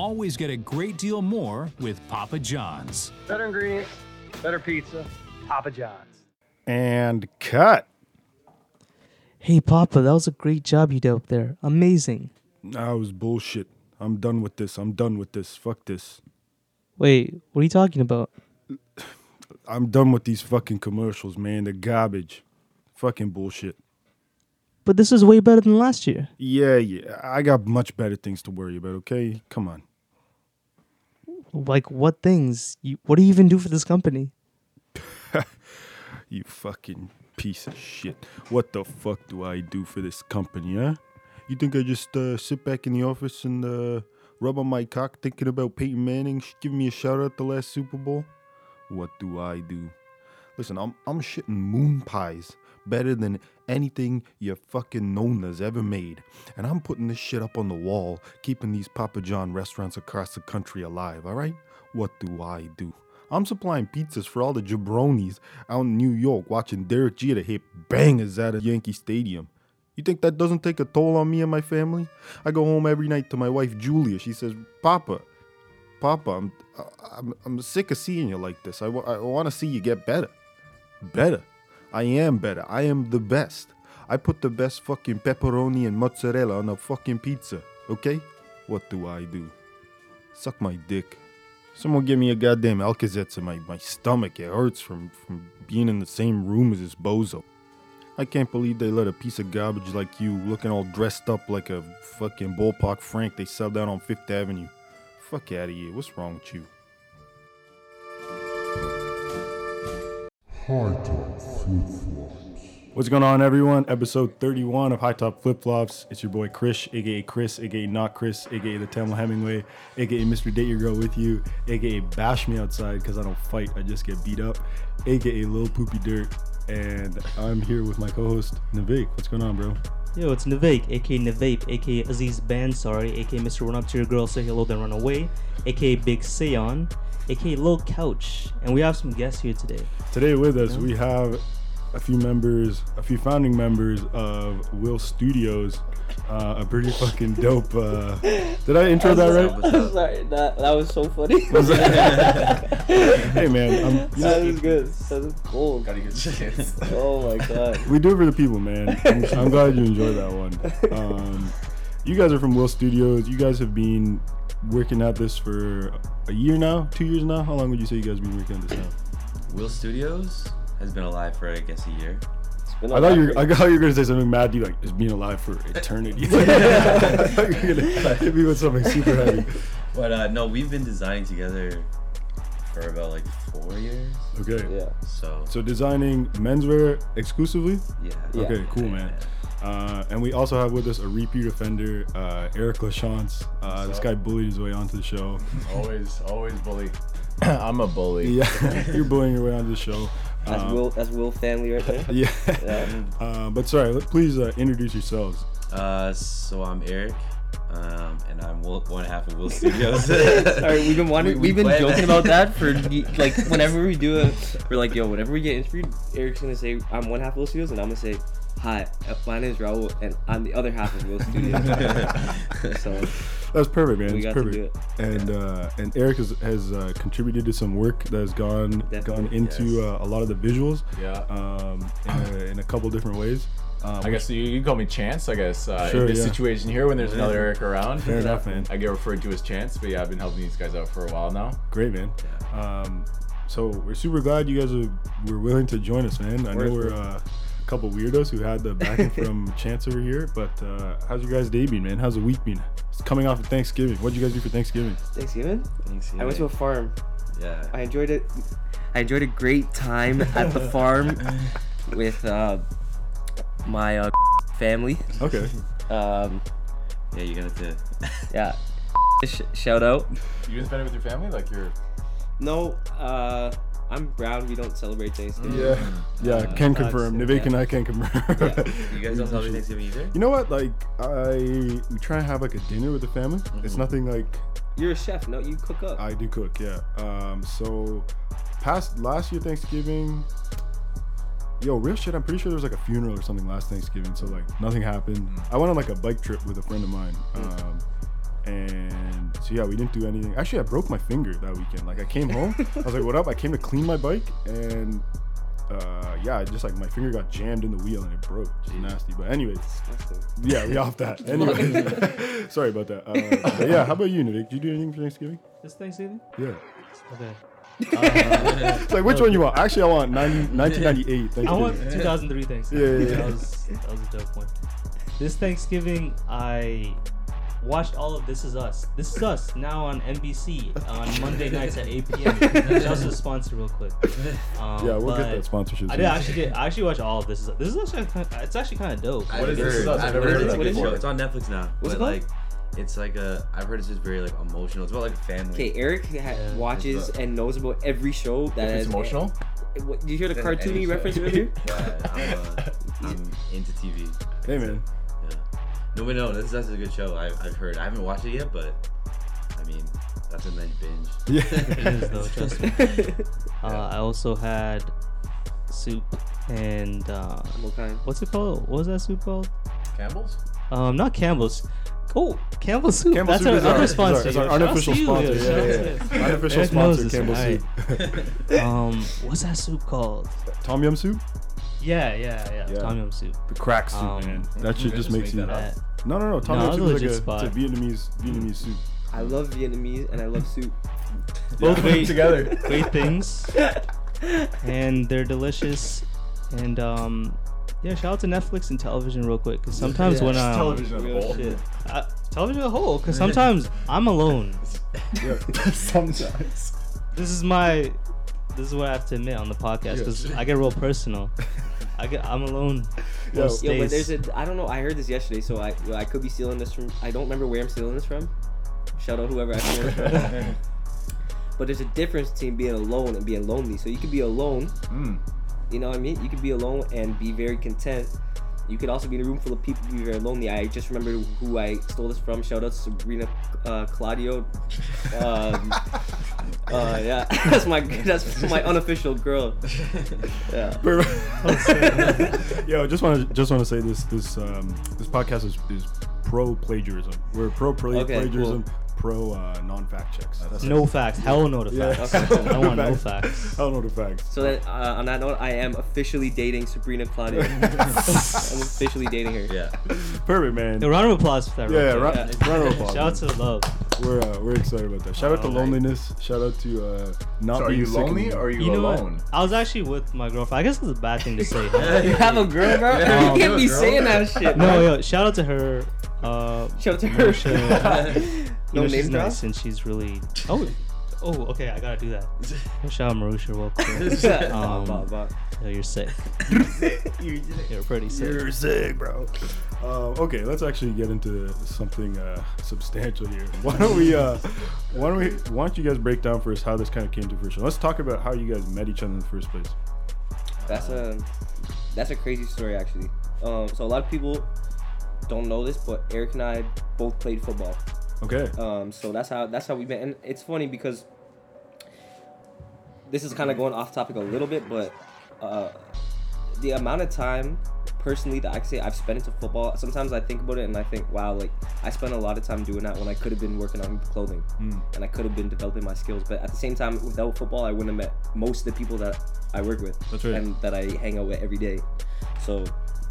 always get a great deal more with Papa John's. Better ingredients, better pizza, Papa John's. And cut. Hey, Papa, that was a great job you did up there. Amazing. That was bullshit. I'm done with this. I'm done with this. Fuck this. Wait, what are you talking about? I'm done with these fucking commercials, man. They're garbage. Fucking bullshit. But this is way better than last year. Yeah, yeah. I got much better things to worry about, okay? Come on. Like what things? You, what do you even do for this company? You fucking piece of shit. What the fuck do I do for this company, huh? You think I just uh, sit back in the office and uh, rub on my cock thinking about Peyton Manning giving me a shout out the last Super Bowl? What do I do? Listen, I'm I'm shitting moon pies better than anything your fucking nona's ever made. And I'm putting this shit up on the wall, keeping these Papa John restaurants across the country alive, alright? What do I do? I'm supplying pizzas for all the jabronis out in New York watching Derek Jeter hit bangers at a Yankee Stadium. You think that doesn't take a toll on me and my family? I go home every night to my wife Julia. She says, "Papa, Papa, I'm I'm, I'm sick of seeing you like this. I, I want to see you get better, better. I am better. I am the best. I put the best fucking pepperoni and mozzarella on a fucking pizza. Okay? What do I do? Suck my dick. Someone give me a goddamn Alka-Seltz in my, my stomach. It hurts from, from being in the same room as this bozo. I can't believe they let a piece of garbage like you, looking all dressed up like a fucking ballpark Frank, they sell down on Fifth Avenue. Fuck out of here. What's wrong with you? What's going on, everyone? Episode 31 of High Top Flip Flops. It's your boy Chris, aka Chris, aka Not Chris, aka the Tamil Hemingway, aka Mr. Date Your Girl With You, aka Bash Me Outside because I don't fight, I just get beat up, aka Lil Poopy Dirt. And I'm here with my co host, Navik. What's going on, bro? Yo, it's Navake, aka Navape, aka Aziz sorry aka Mr. Run Up to Your Girl, Say Hello, Then Run Away, aka Big Seon, aka Lil Couch. And we have some guests here today. Today with us, we have a few members, a few founding members of Will Studios. Uh, a pretty fucking dope. Uh, did I intro that right? I'm sorry, that that was so funny. hey man, I'm, that know, was good. That was gold. Gotta get shit. Oh my god. we do it for the people, man. I'm, I'm glad you enjoyed that one. Um, you guys are from Will Studios. You guys have been working at this for a year now, two years now. How long would you say you guys have been working at this now? Will Studios has been alive for I guess a year. It's been a I thought you, were, I thought you were gonna say something mad. You like it's being alive for eternity. I thought you were gonna hit me with something super heavy. But uh, no, we've been designing together for about like four years. Okay. Yeah. So, So designing menswear exclusively. yeah. Yeah. Okay, cool, man. Uh, and we also have with us a repeat offender, uh, Eric Lachance. Uh, this guy bullied his way onto the show. Always, always bully. I'm a bully. Yeah, you're bullying your way onto the show. That's Um, Will. That's Will family right there. Yeah. Yeah. Uh, but sorry, please uh, introduce yourselves. Uh, so I'm Eric, um, and I'm Will, one half of Will Studios. Sorry, we've been wondering. We- we We, have been joking that. about that for like whenever we do a. We're like, yo, whenever we get interviewed, Eric's gonna say I'm one half of Will Studios, and I'm gonna say, hi, uh, my name is Raul, and I'm the other half of Will Studios. so That's perfect, man. We it's got to perfect. do it. And uh, and Eric has, has uh, contributed to some work that has gone gone into yes. uh, a lot of the visuals. Yeah. Um, in, a, in a couple different ways. Um, I guess you, you can call me Chance. I guess uh, Sure, in this yeah. situation here, when there's another Eric around, Fair enough, man. I get referred to as Chance. But yeah, I've been helping these guys out for a while now. Great, man. Yeah. Um, so we're super glad you guys are, were willing to join us, man. I know we're uh, a couple weirdos who had the backing from Chance over here, but uh, how's your guys' day been, man? How's the week been? It's coming off of Thanksgiving. What'd you guys do for Thanksgiving? Thanksgiving, Thanks, I went to a farm. yeah. I enjoyed it. I enjoyed a great time at the farm with uh, my uh, family. Okay. Um, yeah, you got to. yeah. Sh- shout out. You didn't spend it with your family, like your. No, uh, I'm brown. We don't celebrate Thanksgiving. Yeah. Yeah, Uh, can confirm. so- Nivek and. I can confirm. You guys don't celebrate Thanksgiving either? You know what? Like, I we try and have like a dinner with the family. It's nothing like You're a chef. No, you cook up. I do cook, yeah. Um, so past last year Thanksgiving, yo, real shit. I'm pretty sure there was like a funeral or something last Thanksgiving. So like nothing happened. I went on like a bike trip with a friend of mine. Um, And so yeah, we didn't do anything. Actually, I broke my finger that weekend. Like I came home, I was like, "What up?" I came to clean my bike, and uh, yeah, I just like my finger got jammed in the wheel and it broke. Just nasty. But anyways, yeah, we off that. Anyways, sorry about that. Uh, yeah, how about you, Nick? Did you do anything for Thanksgiving? This Thanksgiving? Yeah. Okay. It's like which one you want? Actually, I want 90, 1998. I Thanksgiving. want 2003 Thanksgiving. Yeah, yeah, yeah. That was that was a dope one. This Thanksgiving, I watched all of This Is Us. This Is Us now on NBC on Monday nights at 8 p.m. Shout out to sponsor real quick. Um, yeah, we'll get that sponsorship. I soon. did actually get. I actually watched all of This Is Us. This is actually kind it's actually kind of dope. I've is heard, this? I've I've never heard heard it's of a before. It's on Netflix now. What's it but called? like, it's like a. I've heard it's just very like emotional. It's about like family. Okay, Eric ha- Yeah, watches it's and knows about every show that If it's emotional. Eh, What, did you hear the cartoony reference earlier? Yeah, I'm, uh, I'm into TV. Hey man, Yeah. No, but no, this, that's a good show. I, I've heard. I haven't watched it yet, but I mean, that's a nice binge. yeah. It is though. Trust me. Uh, I also had soup and uh, what kind? what's it called? What was that soup called? Campbell's. Um, not Campbell's. Oh, Campbell's soup. Campbell That's Soup our our, other is our, sponsor. is our Shout unofficial to you, sponsor. yo. Yeah, yeah, yeah. Unofficial Eric sponsor, this, Campbell alright. Soup. Um, what's that soup called? Tom Yum Soup? Yeah, yeah, yeah. Yeah. Tom yum soup. The crack soup, Um, man. That shit just just makes make you. that That, No, no, no. Tom No, Yum it's Soup is like legit a, spot. it's a Vietnamese Vietnamese soup. I love Vietnamese and I love soup. both Yeah, great, together. great things, and they're delicious. And um, yeah, shout out to Netflix and television real quick. Cause sometimes Yeah, when Just um, television as a real whole. shit. uh, television as a whole, because sometimes I'm alone. Yeah, Sometimes. This is my, this is what I have to admit on the podcast because I get real personal. I get, I'm alone. Yo, most Yo, but days. there's a I don't know. I heard this yesterday, so I I could be stealing this from. I don't remember where I'm stealing this from. Shout out whoever I'm stealing this from. but there's a difference between being alone and being lonely. So you could be alone. Mm. You know what I mean? You could be alone and be very content. You could also be in a room full of people and be very lonely. I just remembered who I stole this from. Shout out to Sabrina uh, Claudio. Um, uh, yeah, that's my that's my unofficial girl. Yeah. Yo, just want to just want to say this this um this podcast is, is pro plagiarism. We're pro pla- Okay, plagiarism, pro uh, non fact checks. That's no facts. Hell no to Yeah. facts. Okay. I want no facts. I don't know the facts. So then, uh, on that note, I am officially dating Sabrina Claudio. I'm officially dating her. Yeah. Perfect, man. A round of applause for that. real Yeah, quick. round, round of applause. Shout out to the love. We're uh, we're excited about that. Shout out to Oh, loneliness. Shout out to uh, not So are being you sick of lonely me. or are you, You know alone? what? I was actually with my girlfriend. I guess it's a bad thing to say. You have a girl, bro? Yeah, you can't be girl? saying that shit. no, man. yo, shout out to her. Uh, Shout out to her. Sure. no you know, she's drop. nice and she's really. Oh, oh, okay. I gotta do that. Shout out Marusha real quick. Bah, Um, bah, bah. Yo, you're sick. You're pretty sick. You're sick, bro. Um, okay, let's actually get into something uh, substantial here. Why don't we? Uh, why don't we? Why don't you guys break down for us how this kind of came to fruition? Let's talk about how you guys met each other in the first place. That's a that's a crazy story actually. Um, so a lot of people don't know this, but Eric and I both played football. Okay. Um, so that's how that's how we met, and it's funny because this is kind of going off topic a little bit, but uh, the amount of time personally that I can say I've spent into football. Sometimes I think about it and I think, wow, like I spent a lot of time doing that when I could have been working on clothing Mm. and I could have been developing my skills. But at the same time, without football, I wouldn't have met most of the people that I work with That's right. and that I hang out with every day. So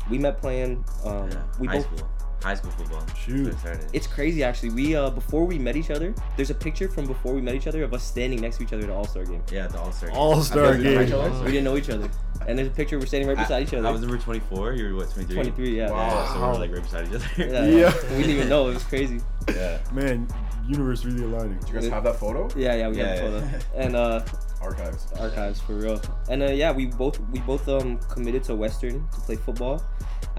we met playing. Um, Yeah. we High both school. High school football. Shoot. That's where it started. it's crazy actually. We uh before we met each other, there's a picture from before we met each other of us standing next to each other at the All Star game. yeah, the All Star. Game. All Star You guys know each game. other? We didn't know each other, and there's a picture we're standing right beside each other. I was number 24. You were what 23? 23, yeah. Yeah, so we were like right beside each other. Yeah, Yeah. we didn't even know. It was crazy. yeah. Man, universe really aligning. Do you guys have that photo? Yeah, yeah, we Yeah, have a yeah. photo. And uh, Archives. archives for real. And uh, yeah, we both we both um committed to Western to play football.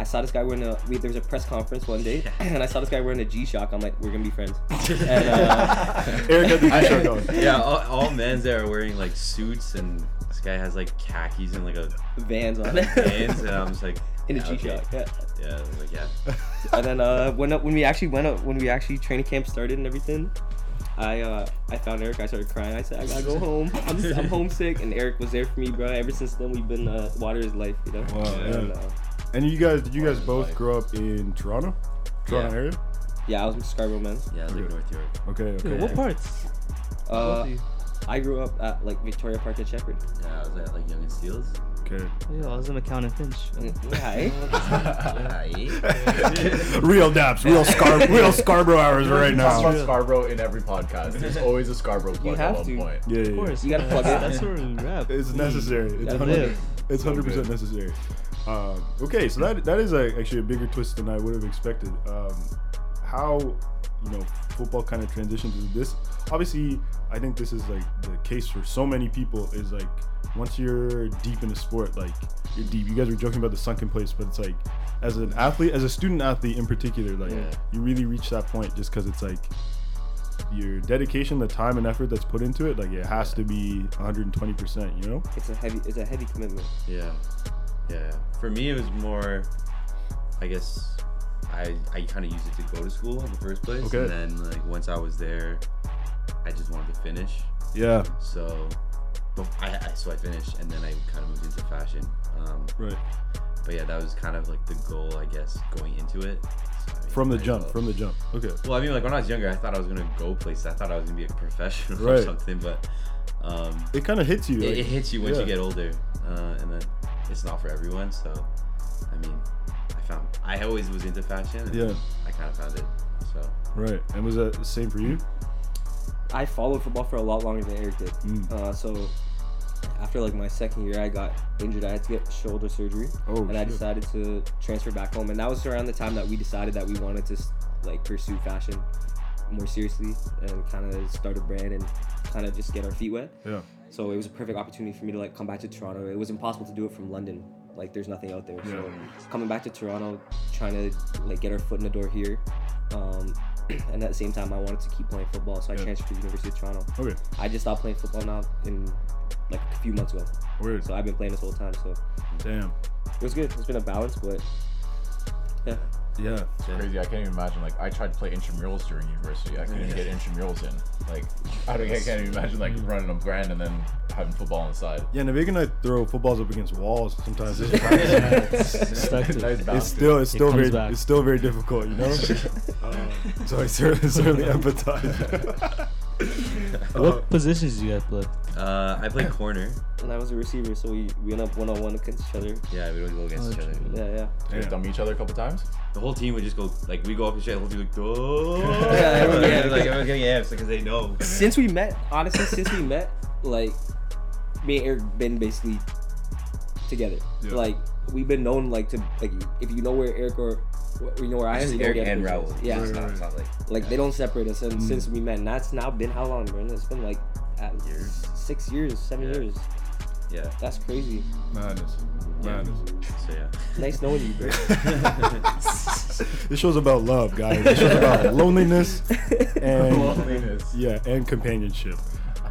I saw this guy wearing a. We, there was a press conference one day, and I saw this guy wearing a G Shock. I'm like, we're gonna be friends. And uh, Eric had the t-shirt on. Yeah, all, all men's there are wearing like suits, and this guy has like khakis and like a Vans on it. pants, and I'm just like in a yeah, G okay. Shock. Yeah. Yeah, like yeah. And then uh, when when we actually went up, when we actually training camp started and everything, I uh, I found Eric. I started crying. I said I gotta go home. I'm just, I'm homesick. And Eric was there for me, bro. Ever since then, we've been uh, water is life, you know. Wow, And, yeah. uh, And you guys, did you guys both Like- grow up in Toronto? Toronto Yeah. area? Yeah, I was in Scarborough man. Yeah, like North York. Okay, okay. Dude, what parts? Uh, Both. I grew up at like Victoria Park at Sheppard. Yeah, I was at like Yonge and Steeles. Okay. Yeah, I was in accounting Finch. Yeah, eh? Real daps, real Scar, real Scarborough hours right Talk now. about Scarborough in every podcast. There's always a Scarborough plug have at one to. point. Yeah, yeah, Of yeah. course. You gotta plug it. That's where we rap. It's necessary. It's hundred. live. It's hundred percent necessary. Um, okay, so that that is a, actually a bigger twist than I would have expected. Um, how you know football kind of transitioned to this? Obviously, I think this is like the case for so many people. Is like once you're deep in the sport, like you're deep. You guys were joking about the sunken place, but it's like as an athlete, as a student athlete in particular, like Yeah. you really reach that point just because it's like your dedication, the time and effort that's put into it, like it has to be 120 percent. You know? It's a heavy. It's a heavy commitment. yeah, yeah. For me, it was more. I guess I I kind of used it to go to school in the first place, Okay. and then like once I was there, I just wanted to finish. Yeah. So, I, I so I finished, and then I kind of moved into fashion. Um, Right. but yeah, that was kind of like the goal, I guess, going into it. So, I mean, From the jump. well- From the jump. Okay. Well, I mean, like when I was younger, I thought I was gonna go places. I thought I was gonna be a professional or something. But um, It kind of hits you. it, like- it hits you once yeah. you get older, uh, and then it's not for everyone. So, I mean, I found I always was into fashion. And Yeah. I kind of found it. So Right. And was that the same for you? I followed football for a lot longer than Eric did. Mm. Uh, so after like my second year, I got injured. I had to get shoulder surgery, Oh, and I shit. decided to transfer back home. And that was around the time that we decided that we wanted to like pursue fashion more seriously and kind of start a brand and kind of just get our feet wet. Yeah. So it was a perfect opportunity for me to like come back to Toronto. It was impossible to do it from London. Like there's nothing out there. So coming back to Toronto, trying to like get our foot in the door here. Um, and at the same time, I wanted to keep playing football, so I Yeah. transferred to the University of Toronto. Okay. I just stopped playing football now in like a few months ago. Weird. So I've been playing this whole time. So Damn. it was good. It's been a balance, but yeah. Yeah. it's Crazy. I can't even imagine. Like, I tried to play intramurals during university. I couldn't get intramurals in. Like, I, don't, I can't even imagine like running a brand and then having football on the side. Yeah. Navig and I throw footballs up against walls sometimes. It's, Stuck to Nice it's still it's still comes very back. it's still very difficult, you know. Um, so I certainly, certainly empathize. What positions do you guys play? uh, I play corner. And I was a receiver, so we, we went up one on one against each other. Yeah, we would go against Oh, each other. Yeah, yeah. You guys Yeah. dumb each other a couple times. The whole team would just go like we go up and shit. The whole team would like, oh. Yeah, everyone- yeah. like everyone's getting amps because they know. Since we met, honestly, since we met, like me and Eric been basically together. Yeah. Like we've been known like to like if you know where Eric or you know where I am, you Eric and Eric. Raul. Yeah. it's not, it's not like Like they don't separate us, and Mm. since we met, and that's now been how long, Brandon? It's been like at Years. six years, seven Yeah. years. yeah. That's crazy. Madness. Yeah. Madness. So yeah. Nice knowing you, bro. This show's about love, guys. This show's about loneliness and Loneliness. yeah, and companionship.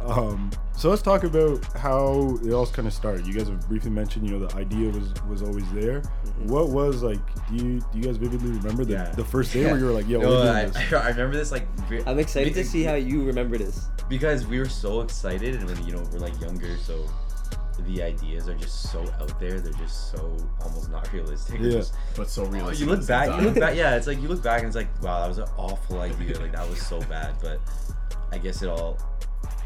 Um, so let's talk about how it all kind of started. You guys have briefly mentioned, you know, the idea was was always there. Mm-hmm. What was like? Do you do you guys vividly remember the, Yeah. the first day where you were like, "Yo, No, we're doing I, this"? I remember this like. I'm excited to see how you remember this. because we were so excited and when you know we're like younger, so the ideas are just so out there. They're just so almost not realistic. Yeah. just- But so Oh, realistic. you look the same back, you look back, yeah. It's like you look back and it's like, wow, that was an awful idea. Like that was so bad, but I guess it all,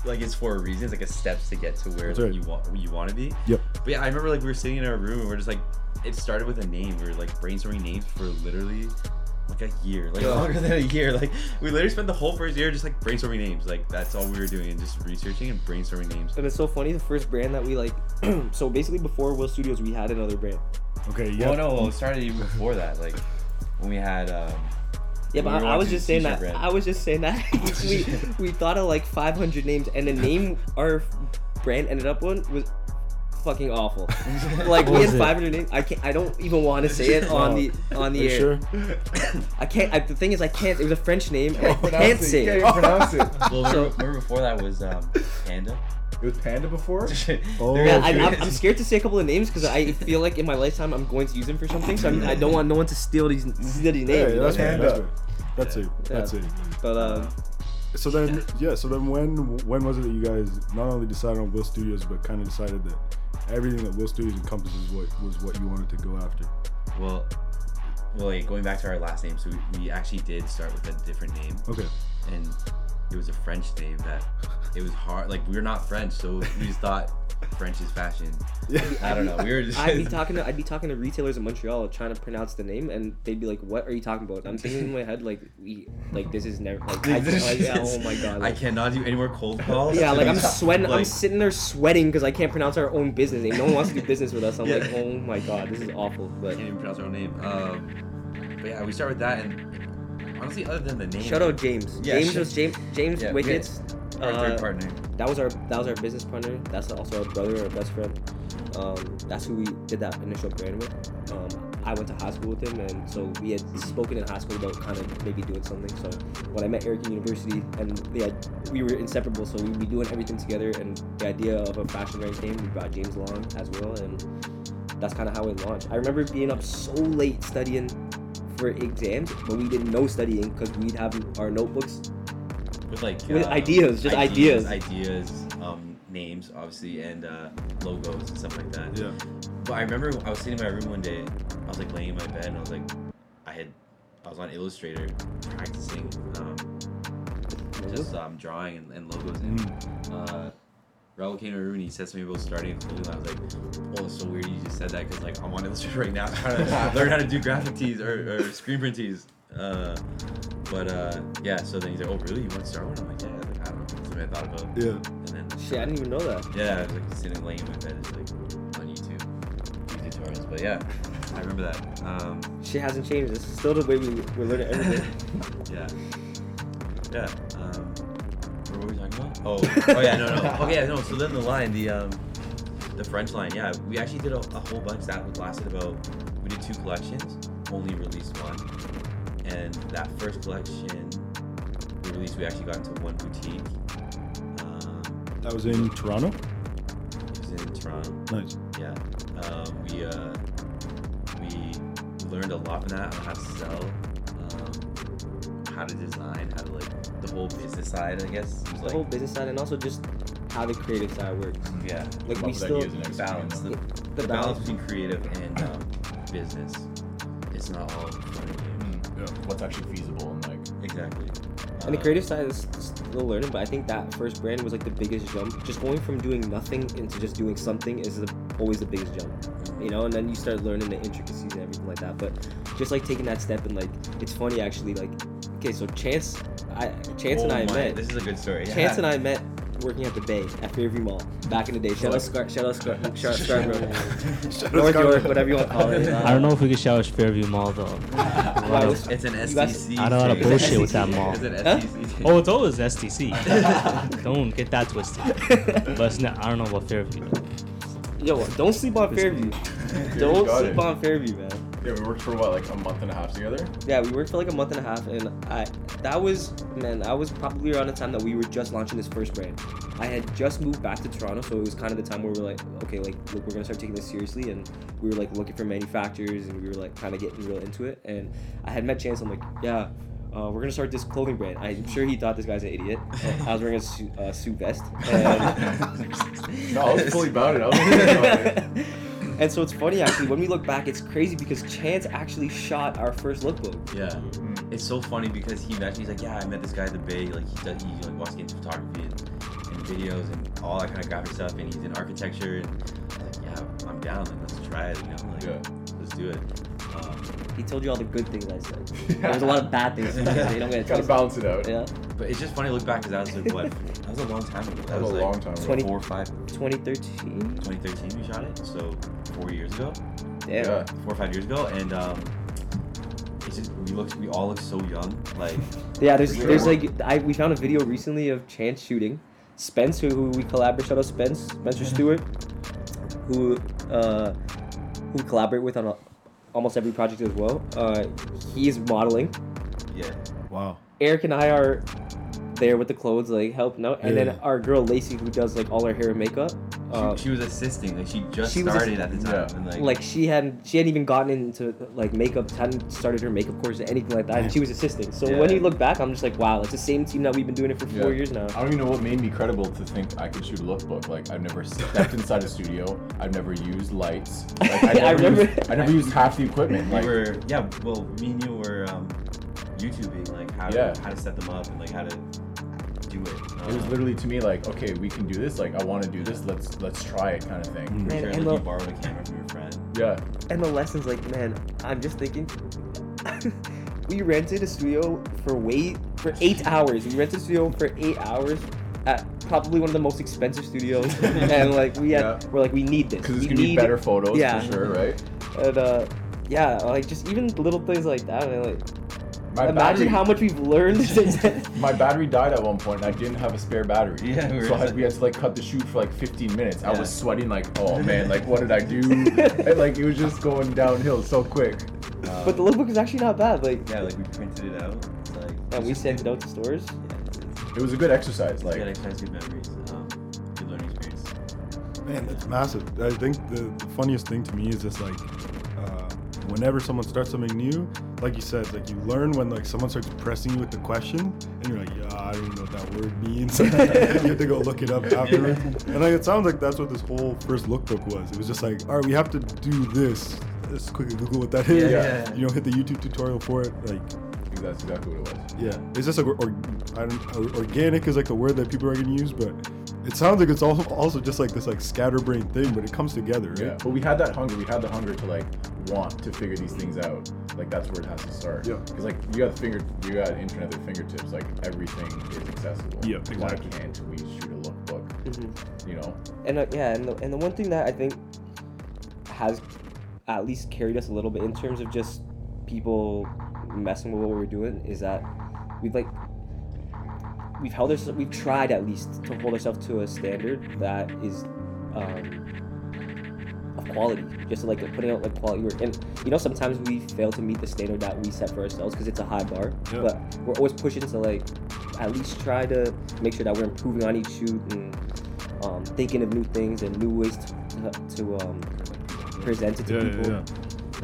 like it's for a reason. It's like a steps to get to where like, right. you want, where you want to be. Yep. But yeah, I remember like we were sitting in our room and we're just like, it started with a name. We were like brainstorming names for literally like a year, like longer than a year. Like we literally spent the whole first year just like brainstorming names. Like that's all we were doing and just researching and brainstorming names. And it's so funny. The first brand that we like, so basically before Will Studios, we had another brand. Okay, yeah. Well, no, it started even before that. Like when we had. um Yeah, but we I, I was just saying that. brand. I was just saying that we we thought of like 500 names, and the name our brand ended up on was fucking awful. like we had was it? 500 names. I can't. I don't even want to say it on the on the you air. sure? I can't. I, the thing is, I can't. It was a French name, and I can't it. say You it. can't even pronounce it. Well, remember, remember before that was um, Panda. It was Panda before. Oh, Yeah. I, I'm, I'm scared to say a couple of names because I feel like in my lifetime I'm going to use them for something. So I'm, I don't want no one to steal these steal these names. Yeah, you know? that's fair. Panda. That's fair. It. That's Yeah. it. But um, So then, yeah. So then, when when was it that you guys not only decided on Will Studios, but kind of decided that everything that Will Studios encompasses what was what you wanted to go after? Well, well, wait, going back to our last name, so we, we actually did start with a different name, Okay. and it was a French name that it was hard. Like we're not French, so we just thought French is fashion. I don't know. We were just. I'd be talking to I'd be talking to retailers in Montreal trying to pronounce the name, and they'd be like, "What are you talking about?" I'm thinking in my head like, "We like this is never like, I, like yeah, oh my god." I cannot do any more cold calls. yeah, like I'm Like, sweating. I'm sitting there sweating because I can't pronounce our own business name. No one wants to do business with us. I'm Yeah. like, oh my god, this is awful. But can't even pronounce our own name. Um, but yeah, we start with that, and honestly, other than the name, shout out James. Yeah, James was James. James Yeah, Wickets. our uh, third partner. that was our that was our business partner. That's also our brother, our best friend. Um, that's who we did that initial brand with. Um, I went to high school with him, and so we had spoken in high school about kind of maybe doing something. So when I met Eric in university, and we had we were inseparable, so we'd be doing everything together. And the idea of a fashion brand came. We brought James along as well, and that's kind of how it launched. I remember being up so late studying for exams, but we did no studying because we'd have our notebooks with like with uh, ideas, just ideas. ideas, um, names, obviously, and uh, logos and stuff like that. Yeah. But I remember I was sitting in my room one day. I was like laying in my bed, and I was like, I had, I was on Illustrator practicing, um, just um, drawing and, and logos. And uh, Raul came to my room and he said something about starting a clothing line. I was like, oh, it's so weird you just said that because like I'm on Illustrator right now trying to learn how to do graphic tees or, or screen print tees. Uh, but uh, yeah, so then he's like, oh really? You want to start one? I'm like, yeah. Like, I don't know. Something I thought about. Yeah. And then Shit, I didn't even know that. yeah, I was like sitting laying in my bed, just like on YouTube, YouTube tutorials. But yeah, I remember that. Um, Shit hasn't changed. It's still the way we, we're learning everything. yeah, yeah. Um, what were we talking about? Oh, oh yeah, no, no. Okay, yeah, no. So then the line, the um, the French line. Yeah, we actually did a, a whole bunch. That lasted about. We did two collections. Only released one, and that first collection we released, we actually got into one boutique. Um, That was in Toronto. it was in Toronto. Nice. Yeah. Um, we uh, we learned a lot from that on how to sell, um, how to design, how to like whole business side. I guess it the like whole business side and also just how the creative side works. yeah, Like Come we up still ideas and the balance, the, the, the balance balance. between creative and um, business. It's not all fun and games. Mm, yeah. What's actually feasible and like Exactly. And the Uh, creative side is still learning, but I think that first brand was like the biggest jump. Just going from doing nothing into just doing something is the, always the biggest jump, you know. And then you start learning the intricacies and everything like that. But just like taking that step and like, it's funny actually. Like, okay, so Chance, I Chance and oh I my, met. This is a good story. Chance yeah. and I met working at the Bay at Fairview Mall back in the day. Shout out Scar, shout out Scar, Scar, Scarborough, North York, whatever you want to call it. Uh, I don't know if we could shout out Fairview Mall though. Why, what's- It's an You guys- STC. I don't know how to thing. bullshit with that mall. It's an STC. thing. Oh, it's always STC. don't get that twisted. But it's not, I don't know about Fairview. Yo, don't sleep on Fairview. Don't sleep it. on Fairview, man. Yeah, we worked for what like a month and a half together. Yeah, we worked for like a month and a half, and I that was man, that was probably around the time that we were just launching this first brand. I had just moved back to Toronto, so it was kind of the time where we are like, okay, like look, we're gonna start taking this seriously, and we were like looking for manufacturers, and we were like kind of getting real into it. And I had met Chance, I'm like, yeah. Uh, we're gonna start this clothing brand. I'm sure he thought this guy's an idiot. I was wearing a suit, uh, suit vest, and No, I was fully about it. I was fully about it. and so it's funny actually when we look back, it's crazy because Chance actually shot our first lookbook. Yeah. Mm. It's so funny because he mentioned he's like, yeah, I met this guy at the Bay. Like he does, he like wants to get into photography and, and videos and all that kind of graphic stuff. And he's in architecture. And I was like, yeah, I'm down. Like let's try it. You know, like Yeah. let's do it. Um, He told you all the good things I said. There's a lot of bad things. He said. They don't get Gotta balance it out. Yeah, but it's just funny to look back because that was like what? That was a long time ago. That, That was a like long time ago. 20 Four or five. 2013. 2013 we shot it. So four years ago. Damn. Yeah. Four or five years ago. And um, it's just we look we all look so young. Like Yeah, there's Sure. there's like I we found a video recently of Chance shooting. Spence, who, who we collaborate, shout out Spence, Spencer Stewart, who uh, who we collaborate with on a, almost every project as well. Uh, he is modeling. yeah. Wow. Eric and I are there with the clothes, like helping out. And Yeah. then our girl Lacey, who does like all our hair and makeup, uh, she, she was assisting. Like she just she started ass- at the time. Yeah. And like, like she hadn't she hadn't even gotten into like makeup, hadn't started her makeup course or anything like that. And she was assisting. So when you look back, I'm just like, wow, it's the same team that we've been doing it for four Yeah. years now. I don't even know what made me credible to think I could shoot a lookbook. Like I've never stepped inside a studio. I've never used lights. Like, I, I never remember- Used, I never used half the equipment. we were yeah. Well, me and you were um, YouTubing like how Yeah. to how to set them up and like how to do it. it was literally to me like, okay, we can do this. Like I want to do this. Let's let's try it, kind of thing. Mm. Sure, And- like and you the- borrowed a camera from your friend. Yeah. And the lessons, like, man, I'm just thinking. we rented a studio for wait for eight hours. We rented a studio for eight hours at probably one of the most expensive studios, and like we had, Yeah. we're like, we need this. Because it's gonna be better photos yeah. for sure, right? And uh, yeah, like just even little things like that. Man, like My imagine battery, how much we've learned since then. my battery died at one point and I didn't have a spare battery. Yeah, we so I, we had to like cut the shoot for like 15 minutes. I was sweating like, oh man, like what did I do? and like it was just going downhill so quick. Um, But the lookbook is actually not bad. Like, yeah, like we printed it out. It's like and we sent it out to stores. yeah, it's, it's It was a good exercise. good Like exercise, good memories, um, good learning experience. Man, that's massive. I think the, the funniest thing to me is just like, whenever someone starts something new, like you said, like you learn when like someone starts pressing you with the question, and you're like, yeah, I don't even know what that word means. you have to go look it up afterwards. And like it sounds like that's what this whole first lookbook was. It was just like, all right, we have to do this. Let's quickly Google what that is. Yeah. You know, hit the YouTube tutorial for it. Like, that's exactly what it was. yeah, it's just like or, or, I don't, or- organic is like the word that people are gonna use, but it sounds like it's also also just like this like scatterbrain thing, but it comes together, right? Yeah, but we had that hunger. We had the hunger to like want to figure these things out. Like that's where it has to start. Yeah. Because like you got the finger, you got internet at your fingertips. Like everything is accessible. Yeah, Why can't we shoot a lookbook? Mhm. You know. And uh, yeah, and the, and the one thing that I think has at least carried us a little bit in terms of just people messing with what we're doing is that we've like we've held us we've tried at least to hold ourselves to a standard that is um, of quality just like putting out like quality work and you know sometimes we fail to meet the standard that we set for ourselves because it's a high bar Yeah. but we're always pushing to like at least try to make sure that we're improving on each shoot and um, thinking of new things and new ways to, to um, present it to yeah, people. yeah.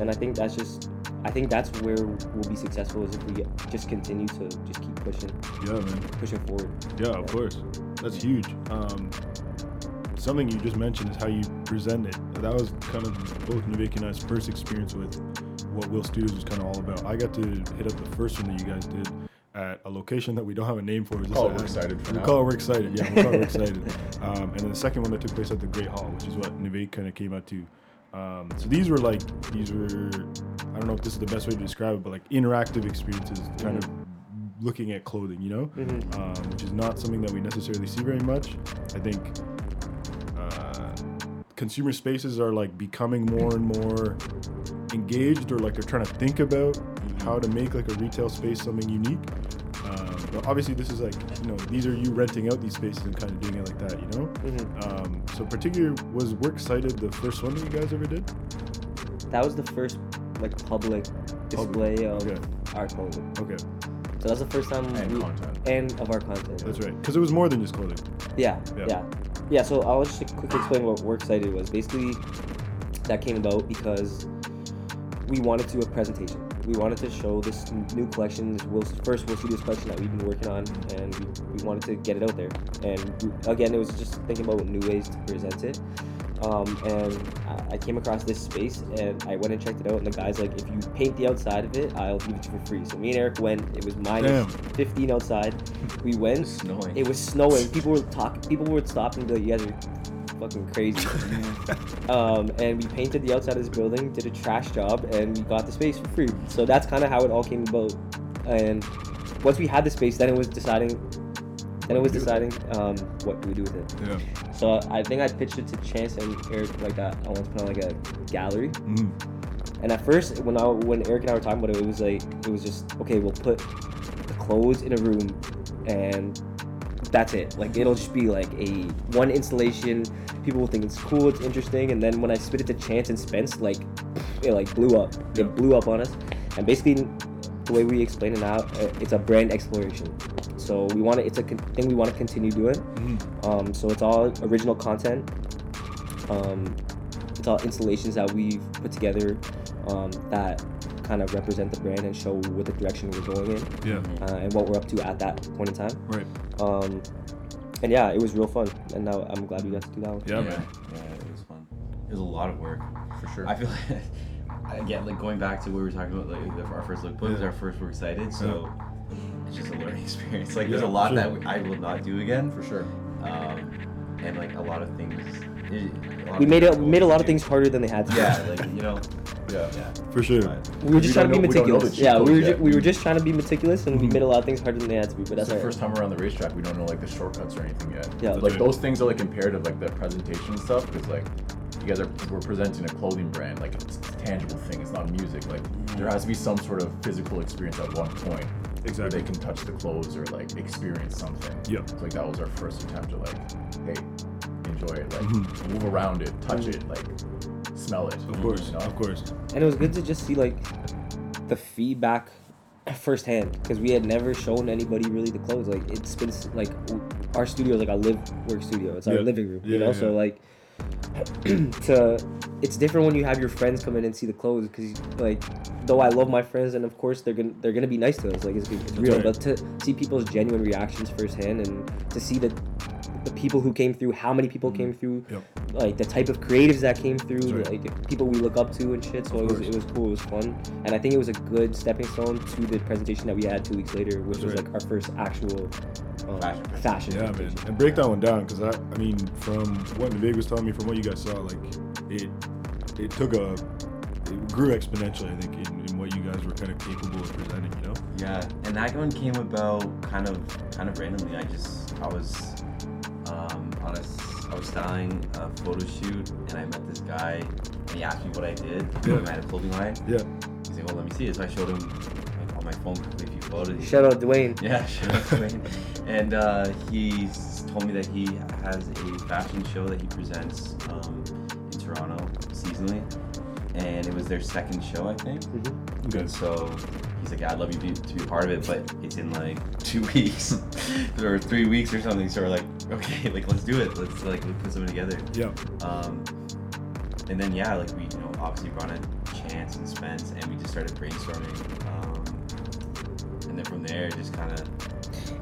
And I think that's just, I think that's where we'll be successful is if we just continue to just keep pushing, Yeah, man. pushing forward. Yeah, of course. That's huge. Um, something you just mentioned is how you present it. That was kind of both Nivek and I's first experience with what Will Studios was kind of all about. I got to hit up the first one that you guys did at a location that we don't have a name for. It's just Call it We're Excited for we now. call it We're Excited. Yeah, we call it We're Excited. Um, and then the second one that took place at the Great Hall, which is what Nivek kind of came out to. Um, so these were like, these were, I don't know if this is the best way to describe it, but like interactive experiences, kind of looking at clothing, you know, Mhm. um, which is not something that we necessarily see very much. I think uh, consumer spaces are like becoming more and more engaged, or like they're trying to think about how to make like a retail space something unique. Um, but obviously, this is like you know these are you renting out these spaces and kind of doing it like that, you know. Mhm. Um, so, particular was Works Cited the first one that you guys ever did? That was the first like public display of Okay. our clothing. Okay, So that's the first time And we, content. and of our content. that's right. Because it was more than just clothing. Yeah, Yeah. yeah, yeah. So I'll just quickly explain what Works Cited was. Basically, that came about because we wanted to do a presentation. We wanted to show this new collection, this Will's first Will Studios collection that we've been working on, and we, we wanted to get it out there. And we, again, it was just thinking about new ways to present it. Um, and I, I came across this space, and I went and checked it out. And the guy's like, "If you paint the outside of it, I'll give it to you for free." So me and Eric went. It was minus Damn. 15 outside. We went. snowing. It was snowing. People were talking. People would stop and be like, "You guys are fucking crazy." um, and we painted the outside of this building, did a trash job, and we got the space for free. So that's kind of how it all came about. And once we had the space, then it was deciding. Then it was deciding um, what do we do with it. Yeah. So I think I pitched it to Chance and Eric like that. I want to put on like a gallery. Mm. And at first, when I when Eric and I were talking about it, it was like it was just okay. We'll put the clothes in a room, and that's it. Like it'll just be like a one installation. People will think it's cool, it's interesting, and then when I spit it to Chance and Spence, like it like blew up. It blew up on us. And basically, the way we explain it now, uh, it's a brand exploration. So So we want to. It's a con- thing we want to continue doing. Mm-hmm. Um, so it's all original content. Um, it's all installations that we've put together um, that kind of represent the brand and show what the direction we're going in Yeah. uh, and what we're up to at that point in time. Right. Um, and yeah, it was real fun. And now I'm glad we got to do that one. Yeah, yeah, man. yeah, it was fun. It was a lot of work. For sure. I feel like again, like going back to what we were talking about, like the- our first lookbook was Yeah. our first. We're excited, so it's just a learning experience. Like there's Yeah, a lot sure. that we- I will not do again. For sure. Um, and like a lot of things. lot We of made it we made a lot of things harder than they had to. Yeah, like you know, Yeah. yeah. For sure. We were just We trying to be know- we don't know the meticulous. cheat Yeah, we were, yet. ju- we were just trying to be meticulous, and we Mhm. made a lot of things harder than they had to be. But It's that's the all right. first time we're the racetrack. We don't know like the shortcuts or anything yet. Yeah. Like those things are like imperative, like the presentation stuff, because like you guys are we're presenting a clothing brand, like it's a tangible thing. It's not music. Like there has to be some sort of physical experience at one point where they can touch the clothes or like experience something. Yep. So like that was our first attempt to like, hey, enjoy it, like Mhm. move around it, touch it, like smell it. Of course. you know? Of course. and it was good to just see like the feedback firsthand because we had never shown anybody really the clothes like it's been like our studio is like a live work studio it's our Yeah. living room you Yeah, know yeah, so like to it's different when you have your friends come in and see the clothes because like though I love my friends and of course they're gonna they're gonna be nice to us like it's, it's real right. but to see people's genuine reactions firsthand and to see the the people who came through how many people came through Yep. like the type of creatives that came through That's right. like people we look up to and shit so it was, it was cool it was fun and I think it was a good stepping stone to the presentation that we had two weeks later which That's was right. like our first actual um, Fashion fashion Yeah, man. And break that one down, because I, I mean, from what Vivek was telling me, from what you guys saw, like it, it took a, it grew exponentially. I think in, in what you guys were kind of capable of presenting. You know. Yeah, and that one came about kind of kind of randomly. I just I was um, on a s- I was styling a photo shoot, and I met this guy, and he asked me what I did. Yeah. I had a clothing line. Yeah. He's like, "Well, let me see it." So I showed him like, on my phone quickly a few photos. He's shout out Dwayne Yeah, shout out to Wayne. And uh, he's told me that he has a fashion show that he presents um, in Toronto seasonally, and it was their second show, I think. Mhm. Okay. And so he's like, yeah, I'd love you to be, to be part of it, but it's in like two weeks or three weeks or something. So we're like, okay, like let's do it. Let's like let's put something together. Yeah. Um, and then yeah, like we you know obviously brought in Chance and Spence, and we just started brainstorming. Um, and then from there, just kind of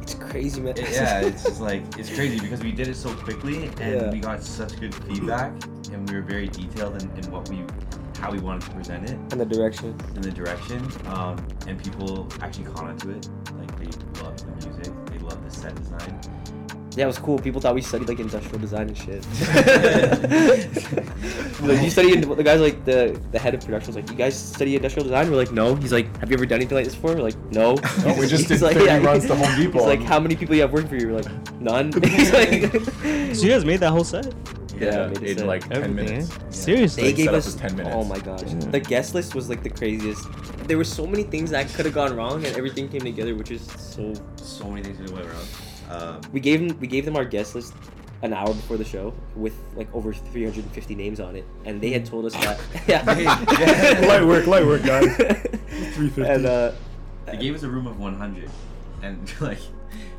it's crazy man yeah, it's just like it's crazy because we did it so quickly and Yeah. we got such good feedback, and we were very detailed in, in what we how we wanted to present it. And the direction. In the direction, um, and people actually caught onto it. Like they loved the music, they loved the set design. yeah it was cool. People thought we studied like industrial design and shit. Like you study the guys like the the head of production was like you guys study industrial design? We're like no. He's like have you ever done anything like this before? We're like no. No, we just He's did 30 runs to Home he's Depot like how many people you have working for you? We're like none. He's like So you guys made that whole set? Yeah, Yeah, made it in set. like 10 Everything, minutes. eh? Seriously? They Like, gave us was 10 minutes. Oh my gosh, the guest list was like the craziest. There were so many things that could have gone wrong, and everything came together, which is so. So many things that went wrong. Um, We gave them we gave them our guest list an hour before the show with like over 350 names on it, and they had told us that. yeah. Light work, light work, guys. 350. and uh, they gave us a room of 100, and like.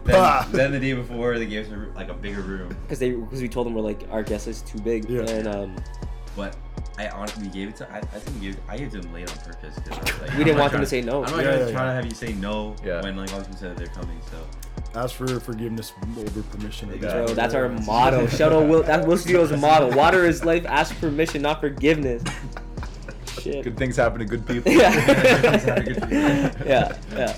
Then, then the day before they gave us a, like a bigger room. because they because we told them we're like our guest list is too big, Yeah. and um, But I honestly we gave it to I, I think we gave I gave it to them late on purpose because like We I'm didn't want them trying to say no. I'm not Yeah, gonna yeah, try yeah. to have you say no Yeah. when like all people said they're coming. So Ask for forgiveness over permission. I guess. bro, that's our motto. Shout out Will. That's Will Studio's motto. Water is life. Ask permission, not forgiveness. Shit. Good things happen to good people. Yeah. Yeah, yeah,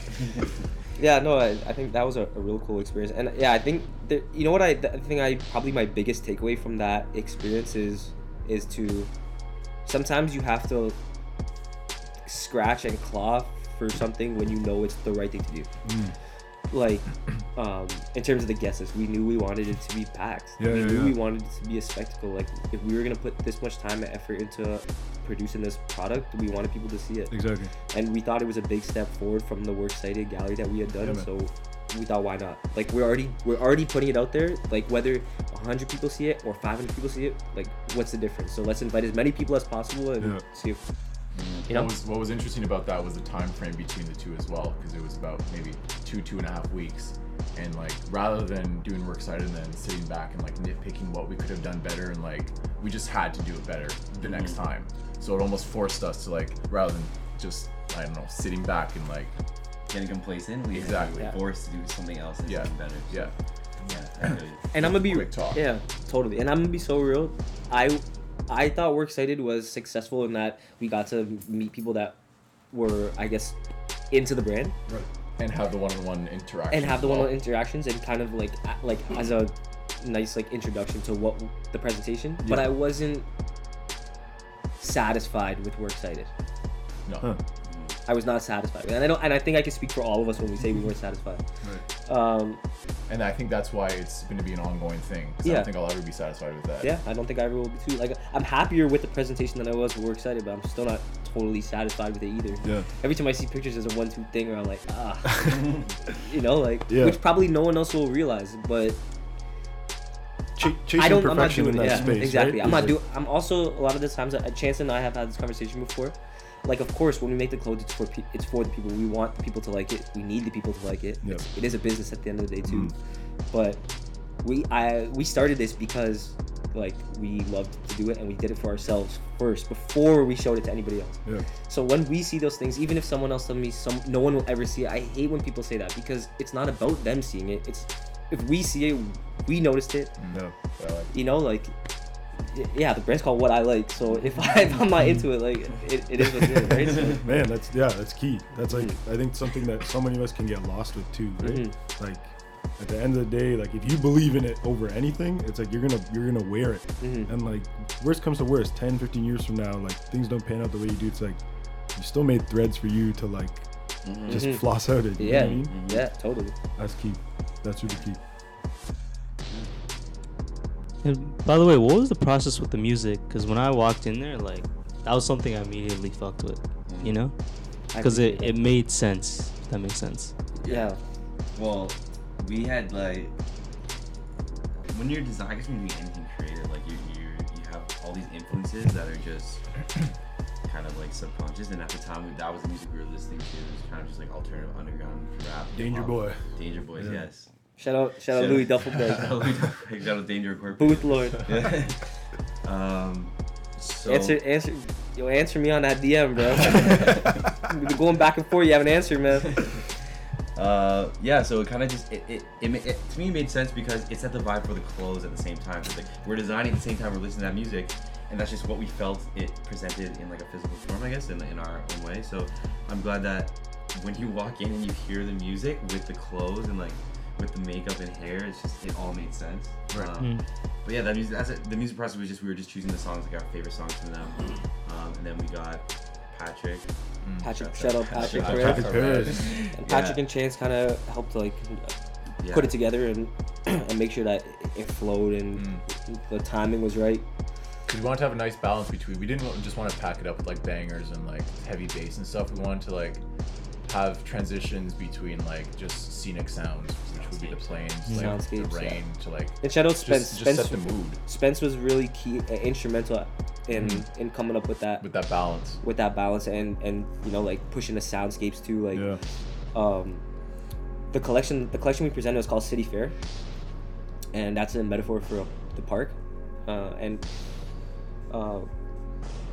yeah. No, I, I think that was a, a real cool experience, and yeah, I think you know what I, I think I probably my biggest takeaway from that experience is is to sometimes you have to scratch and claw for something when you know it's the right thing to do. Mm. Like, um, in terms of the guesses, we knew we wanted it to be packed. Yeah, we yeah, knew yeah. we wanted it to be a spectacle. Like, if we were gonna put this much time and effort into producing this product, we wanted people to see it Exactly. and we thought it was a big step forward from the works cited gallery that we had done. So we thought, why not? Like we're already we're already putting it out there. Like whether 100 people see it or 500 people see it, like what's the difference? So let's invite as many people as possible and see if you know. What was, what was interesting about that was the time frame between the two as well, because it was about maybe two, two and a half weeks. and like rather than doing work cited and then sitting back and like nitpicking what we could have done better and like we just had to do it better the mm-hmm. next time. So it almost forced us to like rather than just I don't know sitting back and like Getting complacent, we Exactly. exactly forced to do something else and Yeah. better. So, yeah yeah. I and I'm gonna be Quick talk. yeah, totally. And I'm gonna be so real. I I thought Works Cited was successful in that we got to meet people that were I guess into the brand Right. and have the one-on-one interaction and have the well. one-on-one interactions and kind of like like as a nice like introduction to what the presentation. But I wasn't satisfied with Works Cited. no Huh. I was not satisfied, and I don't, and I think I can speak for all of us when we say we weren't satisfied. Um, and I think that's why it's going to be an ongoing thing 'cause I Yeah. don't think I'll ever be satisfied with that yeah, I don't think I ever will be too. Like, I'm happier with the presentation than I was We're excited, but I'm still not totally satisfied with it either. Yeah. Every time I see pictures as a one-two thing, or I'm like, ah, you know, like, Yeah. which probably no one else will realize, but Ch- chasing I don't. I'm not perfection doing in that Yeah, space. exactly. right? I'm is not doing. I'm also a lot of the times. Chance and I have had this conversation before. Like, of course, when we make the clothes, it's for pe- it's for the people. We want the people to like it. We need the people to like it. Yeah. It's, it is a business at the end of the day too. Mm. But we I we started this because like we loved to do it and we did it for ourselves first before we showed it to anybody else. Yeah. So when we see those things, even if someone else tells me some no one will ever see it, I hate when people say that because it's not about them seeing it. It's if we see it, we noticed it. I like- You know, like yeah, the brand's called what I like. So if, I, if I'm not into it, like it, it is what it is, right? So, Man, that's yeah, that's key. That's like Mm-hmm. I think something that so many of us can get lost with too, right? Mhm. Like at the end of the day, like if you believe in it over anything, it's like you're gonna you're gonna wear it. Mhm. And like worst comes to worst, 10, 15 years from now, like things don't pan out the way you do. It's like you still made threads for you to like just Mhm. floss out it. You know yeah, what I mean? yeah, totally. That's key. That's really key. And by the way, what was the process with the music? Because when I walked in there, like that was something I immediately fucked with, you know, because it, it made sense. If that makes sense. yeah. Well, we had like when you're designing, I guess when you're anything creative, like you you you have all these influences that are just kind of like subconscious. And at the time, that was the music we were listening to. It was kind of just like alternative underground rap. Danger. Boy. Danger Boys, Yeah. yes. Shout out, shout out Louis Duffelberg, Shout out Louis Duffelberg. Shout out Danger Corp. Booth Lord. Yeah. um. So Answer, answer, yo, answer me on that DM, bro. We've been going back and forth. You haven't answered, man. Uh, yeah, so it kind of just it, it, it, it to me it made sense because it set the vibe for the clothes at the same time. So like we're designing at the same time we're listening to that music, and that's just what we felt it presented in like a physical form, I guess, in, in our own way. So I'm glad that when you walk in and you hear the music with the clothes and like with the makeup and hair, it's just it all made sense. Right. Um, Mm. But yeah, that music that's it. the music process was just we were just choosing the songs like our favorite songs from them, um, and then we got Patrick. Patrick, Shout shout out out Patrick. Patrick. Perez. Patrick Perez. And Patrick Yeah. and Chance kind of helped like Yeah. put it together and and make sure that it flowed and the timing was right. We wanted to have a nice balance between. We didn't just want to pack it up with like bangers and like heavy bass and stuff. We wanted to like have transitions between like just scenic sounds, which would be the planes, like the Soundscapes, yeah. to like And shout out Spence. just, Spence, just set the mood Spence was really key, uh, instrumental in in coming up with that with that balance. with that balance and and you know like pushing the soundscapes too. Like Yeah. um, the collection the collection we presented was called City Fair, and that's a metaphor for the park, uh, and uh,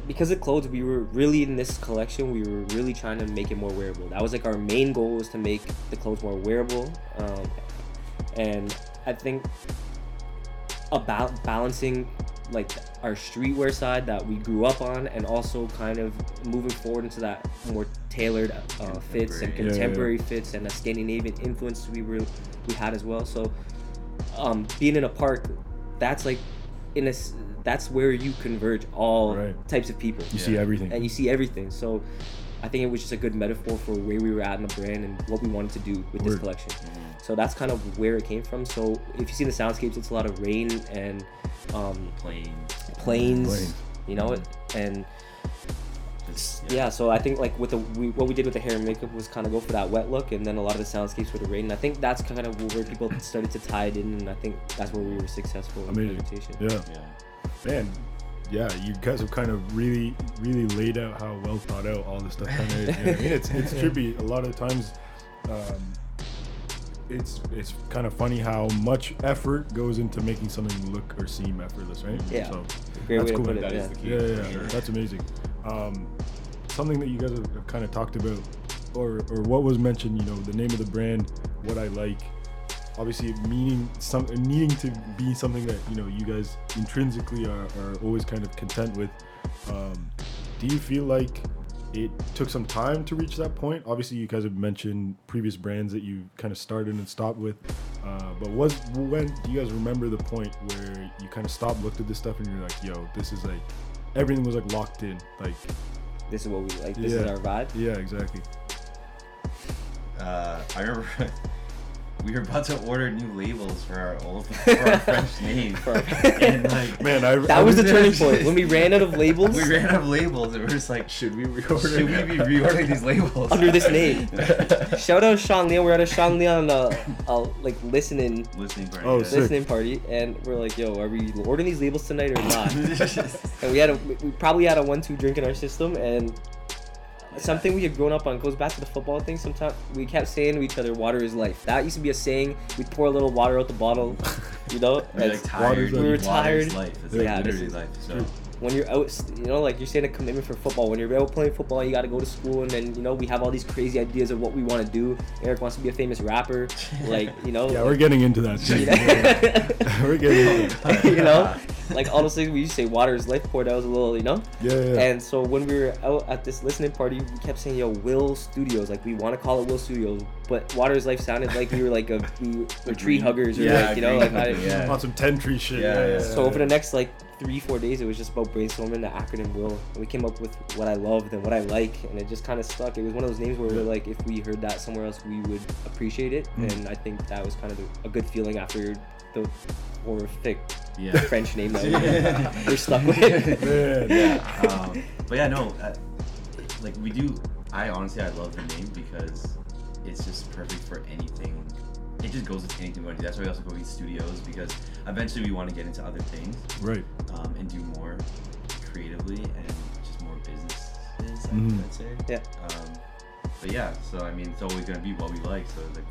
because of clothes, we were really in this collection. We were really trying to make it more wearable. That was like our main goal was to make the clothes more wearable, um, and I think about balancing like our streetwear side that we grew up on and also kind of moving forward into that more tailored uh, fits and Contemporary. Yeah, yeah, fits and the Scandinavian influence we were we had as well. So um, being in a park, that's like in a that's where you converge all Right. types of people You see everything. and you see everything. So I think it was just a good metaphor for where we were at in the brand and what we wanted to do with this Word. collection. So that's kind of where it came from. So if you see the soundscapes, it's a lot of rain and um, Planes. planes, Planes. you know it, and Just, yeah. So I think like with the we, what we did with the hair and makeup was kind of go for that wet look, and then a lot of the soundscapes with the rain. And I think that's kind of where people started to tie it in, and I think that's where we were successful in the Amazing. Yeah. Yeah. Man, yeah, you guys have kind of really, really laid out how well thought out all this stuff kind of is. You know I mean, it's it's trippy. A lot of times, um, it's it's kind of funny how much effort goes into making something look or seem effortless, right? Yeah. So Great that's way to cool. put it. That yeah. is the key. Yeah, yeah, yeah. sure. that's amazing. Um, something that you guys have, have kind of talked about, or or what was mentioned, you know, the name of the brand, what I like. Obviously, meaning some needing to be something that you know you guys intrinsically are, are always kind of content with. Um, do you feel like it took some time to reach that point? Obviously, you guys have mentioned previous brands that you kind of started and stopped with. Uh, but was when do you guys remember the point where you kind of stopped, looked at this stuff, and you're like, "Yo, this is like everything was like locked in." Like, This is what we like. This is our vibe. yeah, exactly. Uh, I remember we were about to order new labels for our old for our French name, and like Man, I That was the turning point when we ran out of labels we ran out of labels, and we are just like, Should we reorder? should we be reordering these labels under this name. Shout out Sean Leon. We're at a Sean Leon uh, uh like listening listening party? Oh, yeah. listening party, and we're like, yo, are we ordering these labels tonight or not? and we had a we we probably had a one-two drink in our system, and something we had grown up on goes back to the football thing. Sometimes we kept saying to each other, "Water is life." That used to be a saying. We'd pour a little water out the bottle, you know. We're like tired. We were tired. Life. It's Yeah, like literally is- life. So when you're out, you know, like you're saying a commitment for football. When you're out playing football, you got to go to school, and then you know we have all these crazy ideas of what we want to do. Eric wants to be a famous rapper, like you know. Yeah, we're getting into that. Too. we're getting into that. you know, like all those things we used to say, water is life. Pour that was a little, you know. Yeah, yeah. And so when we were out at this listening party, we kept saying, "Yo, Will Studios." Like we want to call it Will Studios, but Water is Life sounded like we were like a we were tree huggers or Yeah, like you know, like I, company, yeah. On some tentree shit. Yeah, yeah. So over the next like three, four days, it was just about brainstorming the acronym Will. And we came up with what I loved and what I like, and it just kind of stuck. It was one of those names where we're like, if we heard that somewhere else, we would appreciate it. Mm. And I think that was kind of a good feeling after the horrific yeah. French name that we, we're stuck with. Yeah. Um, but yeah, no, uh, like we do. I honestly, I love the name because it's just perfect for anything. It just goes with anything we want to do. That's why we also go with studios because eventually we want to get into other things Right. um, and do more creatively and just more businesses. I Mhm. would say. Yeah. Um, but yeah, so I mean, it's always gonna be what we like. So like,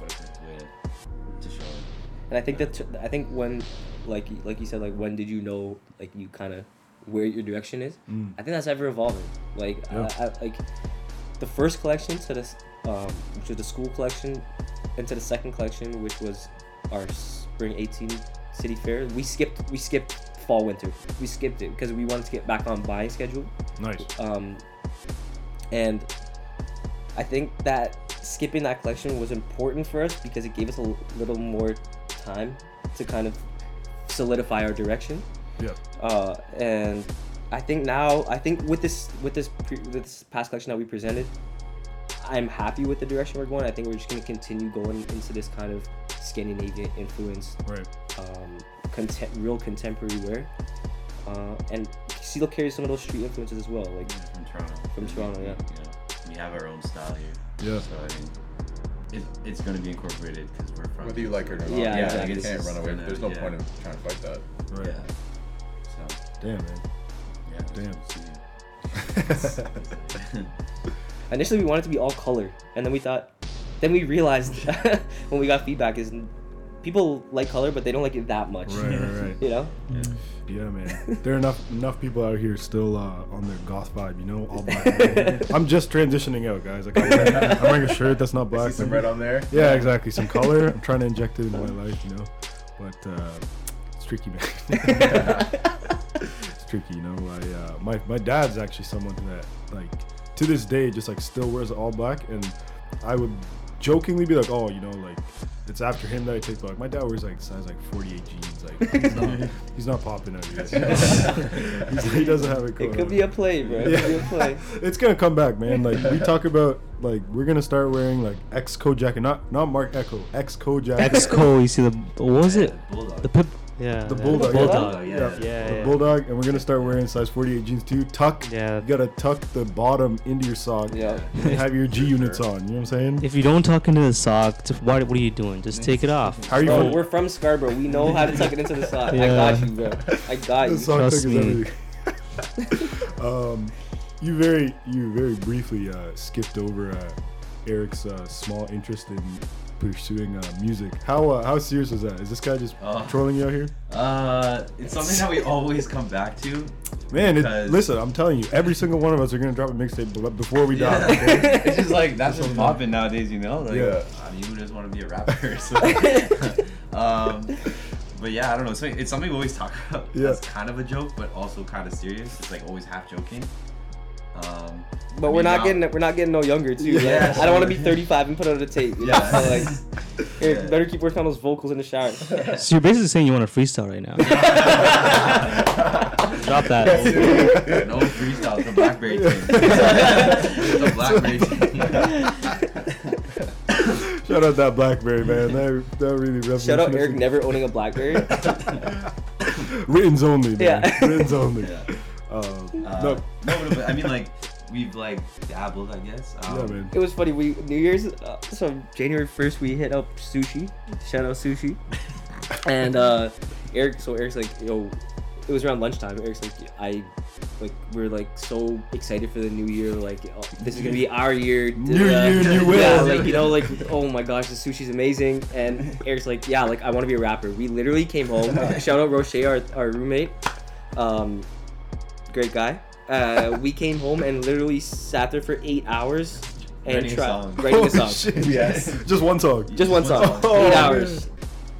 what a perfect way to, to show it. And I think that I think when, like like you said, like when did you know like you kind of where your direction is? Mm. I think that's ever evolving. Like Yeah. I, I, like the first collection to this, um, which was the school collection, into the second collection, which was our spring 18 city fair. We skipped we skipped fall winter. We skipped it because we wanted to get back on buying schedule. Nice. Um, and I think that skipping that collection was important for us because it gave us a little more time to kind of solidify our direction. Yeah. Uh, and I think now, I think with this with this pre- with this past collection that we presented, I'm happy with the direction we're going. I think we're just gonna continue going into this kind of Scandinavian influence, Right. um, content, real contemporary wear, uh, and still carry some of those street influences as well. Like Yeah, from Toronto. From Toronto, yeah. You know, we have our own style here. Yeah. So I mean, it, it's gonna be incorporated because we're from. Whether you like it or not. Yeah, Yeah, exactly. You can't run away. gonna- There's no yeah. point in trying to fight that. Right. Yeah. So Damn, man. yeah. Damn. see. initially we wanted to be all color, and then we thought, then we realized when we got feedback is people like color, but they don't like it that much. Right, right, right. You know. yeah. Yeah, man. There are enough enough people out here still uh, on their goth vibe, you know, all black. I'm just transitioning out, guys. Like I'm wearing, I'm wearing a shirt that's not I black. see some red on there. Yeah, exactly. Some color. I'm trying to inject it into my life, you know. But uh, it's tricky, man. it's tricky, you know. I uh, my my dad's actually someone that like to this day just like still wears all black, and I would jokingly be like, oh, you know, like it's after him that I take black. My dad wears like size like 48 jeans. Like he's not, he's not popping out yet. He's- he doesn't have it. It could on. be a play, bro. It could be a play. it's gonna come back, man. Like we talk about, like we're gonna start wearing like X code jacket, not not Marc Ecko, X code jacket. Exco, you see the what was it? The pip. Yeah. The bulldog, The yeah. bulldog. Yeah. Yeah. the Yeah. bulldog, and we're gonna start wearing size 48 jeans too. Tuck, Yeah. you gotta tuck the bottom into your sock. Yeah. and have your G units on. You know what I'm saying? If you don't tuck into the sock, what, what are you doing? Just take it off. How are you? Bro, we're from Scarborough. We know how to tuck it into the sock. I got you, bro. I got The you. sock Trust me. um, you very you very briefly uh, skipped over uh, Eric's uh, small interest in pursuing uh, music. How uh, how serious is that? Is this guy just Oh. trolling you out here? Uh, it's something that we always come back to. Man, it, listen, I'm telling you, every single one of us are gonna drop a mixtape before we die. Yeah. Okay? it's just like that's what's popping nowadays, you know. Like, Yeah. I mean, who doesn't want to be a rapper? So, um, but yeah, I don't know. It's, it's something we always talk about. Yeah. It's kind of a joke, but also kind of serious. It's like always half joking. Um, But I we're not now- getting we're not getting no younger too. Yeah. Like, I don't want to be 35 and put out a tape. You know? Yeah. So, like, here, Yeah. better keep working on those vocals in the shower. So you're basically saying you want to freestyle right now. Drop that. no freestyle. It's a BlackBerry thing. it's a BlackBerry thing. Shout out that BlackBerry man. That that really Shout out Eric never owning a BlackBerry. Written's only. Man. Yeah. Written's only. Yeah. Um, Uh, no, no, but I mean, like we've like dabbled, I guess. Um, yeah, man. It was funny. We New Year's, uh, so January first, we hit up sushi. Shout out sushi. And uh, Eric, so Eric's like, yo, it was around lunchtime. Eric's like, I, like, we're like so excited for the new year. Like, oh, this is gonna be our year. New da-da-da. year, new Yeah, will. like you know, like, oh my gosh, the sushi's amazing. And Eric's like, yeah, like I want to be a rapper. We literally came home. Shout out Roche, our, our roommate. Um, great guy. Uh, we came home and literally sat there for eight hours and Writing a tried song. writing a Holy song. shit. Yes. Just one song. Just one song. Oh, eight man. hours.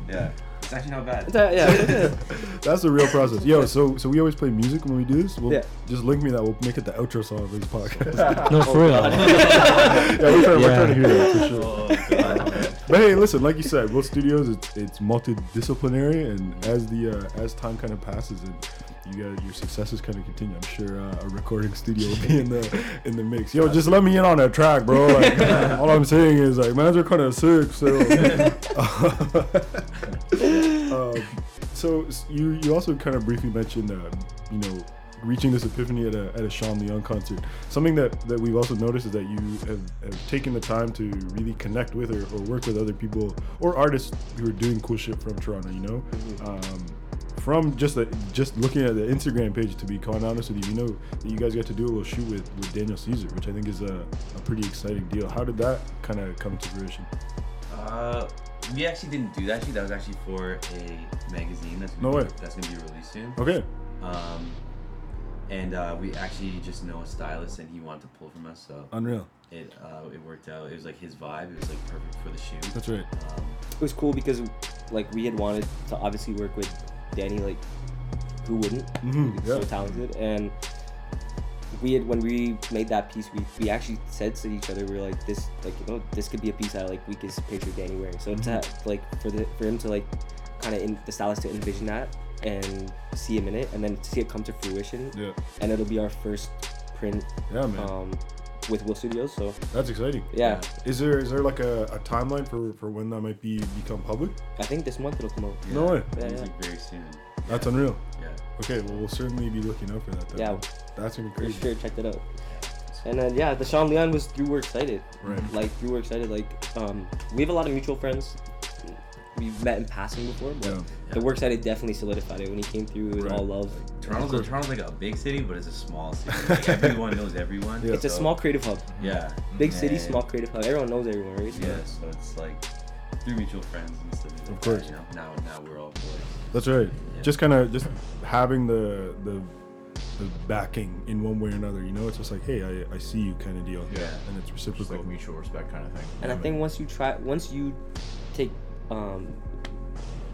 Yeah. It's actually not bad. It's, uh, yeah. That's the real process. Yo, so so we always play music when we do this. Well, Yeah. just link me that. We'll make it the outro song of this podcast. No, for real. yeah, we're trying, we're Yeah. trying to hear that for sure. Oh god. But hey, listen, like you said, Will Studios it's, it's multidisciplinary, and as the uh, as time kind of passes and you got your successes kind of continue, I'm sure uh, a recording studio will be in the in the mix. Yo, just let me in on that track, bro. Like, all I'm saying is like, man's are kind of sick. So, um, so you you also kind of briefly mentioned, uh, you know. Reaching this epiphany at a, at a Sean Leon concert. Something that, that we've also noticed is that you have, have taken the time to really connect with or, or work with other people or artists who are doing cool shit from Toronto. You know, um, from just the, just looking at the Instagram page. To be quite honest with you, you know that you guys got to do a little shoot with, with Daniel Caesar, which I think is a, a pretty exciting deal. How did that kind of come to fruition? Uh, we actually didn't do that. Actually, that was actually for a magazine that's No gonna way. Be, that's gonna be released soon. Okay, Um, and uh, we actually just know a stylist, and he wanted to pull from us, so unreal. it uh, it worked out. It was like his vibe. It was like perfect for the shoot. That's right. Um, It was cool because like we had wanted to obviously work with Danny. Like, who wouldn't? Mhm, He's So yeah. talented and. We had when we made that piece, we, we actually said to each other, we were like, this like you know this could be a piece I like we could picture Danny wearing. So to have, like for the for him to like kind of in the stylist to envision that and see him in it, and then see it come to fruition, Yeah, and it'll be our first print yeah, man. um, with Will Studios. So That's exciting. yeah, Is there is there like a, a timeline for, for when that might be become public? I think this month it'll come out. No way. Yeah, yeah. very soon. That's unreal. Yeah. Okay, well we'll certainly be looking out for that. Then. Yeah. that's gonna be crazy. For sure, check that out. And then yeah, the Sean Leon was through We're Excited. Right. Like through We're Excited, like um, we have a lot of mutual friends. We've met in passing before, but Yeah. the We're Excited definitely solidified it when he came through. It was Right. all love. Toronto's a, Toronto's like a big city, but it's a small city. Like everyone knows everyone. Yeah. It's a small creative hub. Yeah. Big city, small creative hub. Everyone knows everyone, right? Yeah. So it's like through mutual friends and stuff. like Of course. that, You know, now now we're all boys. That's right. Yeah. Just kind of just having the the the backing in one way or another. You know, it's just like, hey, I, I see you kind of deal. Yeah. and it's Just reciprocal. like mutual respect kind of thing. And I think once you try, once you take um,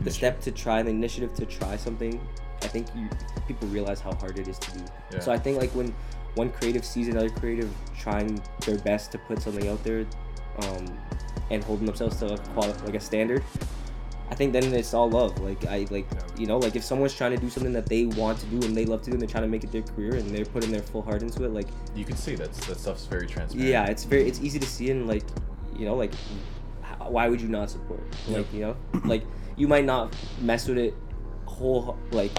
the step to try, the initiative to try something, I think you people realize how hard it is to do. Yeah. So I think like when one creative sees another creative trying their best to put something out there, um, and holding themselves to a quali- like a standard, I think then it's all love. Like I like you know like if someone's trying to do something that they want to do and they love to do and they're trying to make it their career and they're putting their full heart into it, like you can see that's that stuff's very transparent. yeah, it's very it's easy to see and like you know like why would you not support? Like you know like you might not mess with it whole like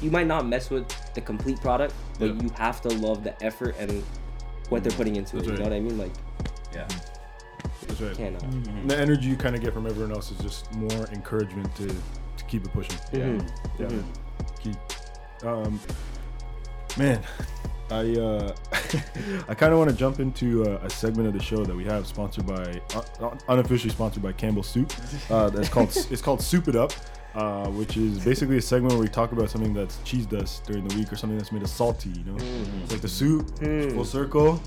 you might not mess with the complete product, but Yeah. you have to love the effort and what they're putting into That's it. You know what I mean? Like Yeah. That's right. you cannot. And The energy you kind of get from everyone else is just more encouragement to, to keep it pushing. Mhm. Yeah, Mhm. Keep. Um, man, I uh, I kind of want to jump into uh, a segment of the show that we have sponsored by uh, unofficially sponsored by Campbell Soup. Uh, that's called it's called Soup It Up. Uh, which is basically a segment where we talk about something that's cheesed us during the week or something that's made us salty. You know, it's like the soup, full circle.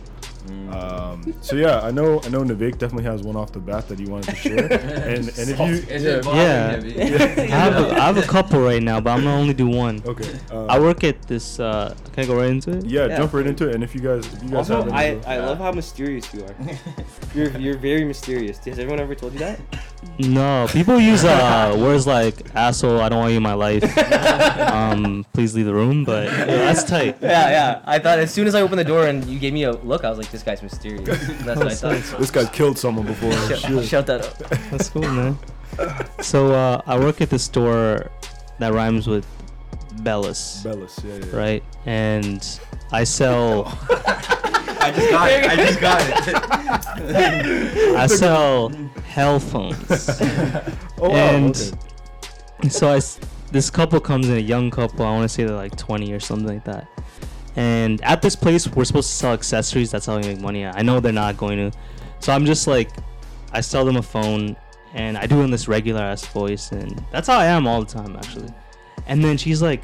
Um, so yeah, I know I know Navik definitely has one off the bat that he wanted to share, and and if you Is it bothering Yeah. him? I have, a, I have a couple right now, but I'm gonna only do one. okay, uh, I work at this. Uh, can I go right into it? yeah, Yeah. jump right into it, and if you guys if you guys Also, have I, I love how mysterious you are. You're you're very mysterious. Has everyone ever told you that? No, people use uh, words like asshole. I don't want you in my life. um, please leave the room. But yeah, that's tight. Yeah, yeah. I thought as soon as I opened the door and you gave me a look, I was like, this guy's mysterious. That's what I thought. this guy's killed someone before. Shut, shut that up. That's cool, man. So uh, I work at the store that rhymes with Bellis, Bellis, yeah, yeah. right? And I sell I just got it. I just got it. I sell hell phones. Oh, wow, and okay. so I, s- this couple comes in, a young couple. I want to say they're like 20 or something like that. And at this place, we're supposed to sell accessories. That's how we make money. I know they're not going to. So I'm just like, I sell them a phone, and I do it in this regular ass voice, and that's how I am all the time, actually. And then she's like,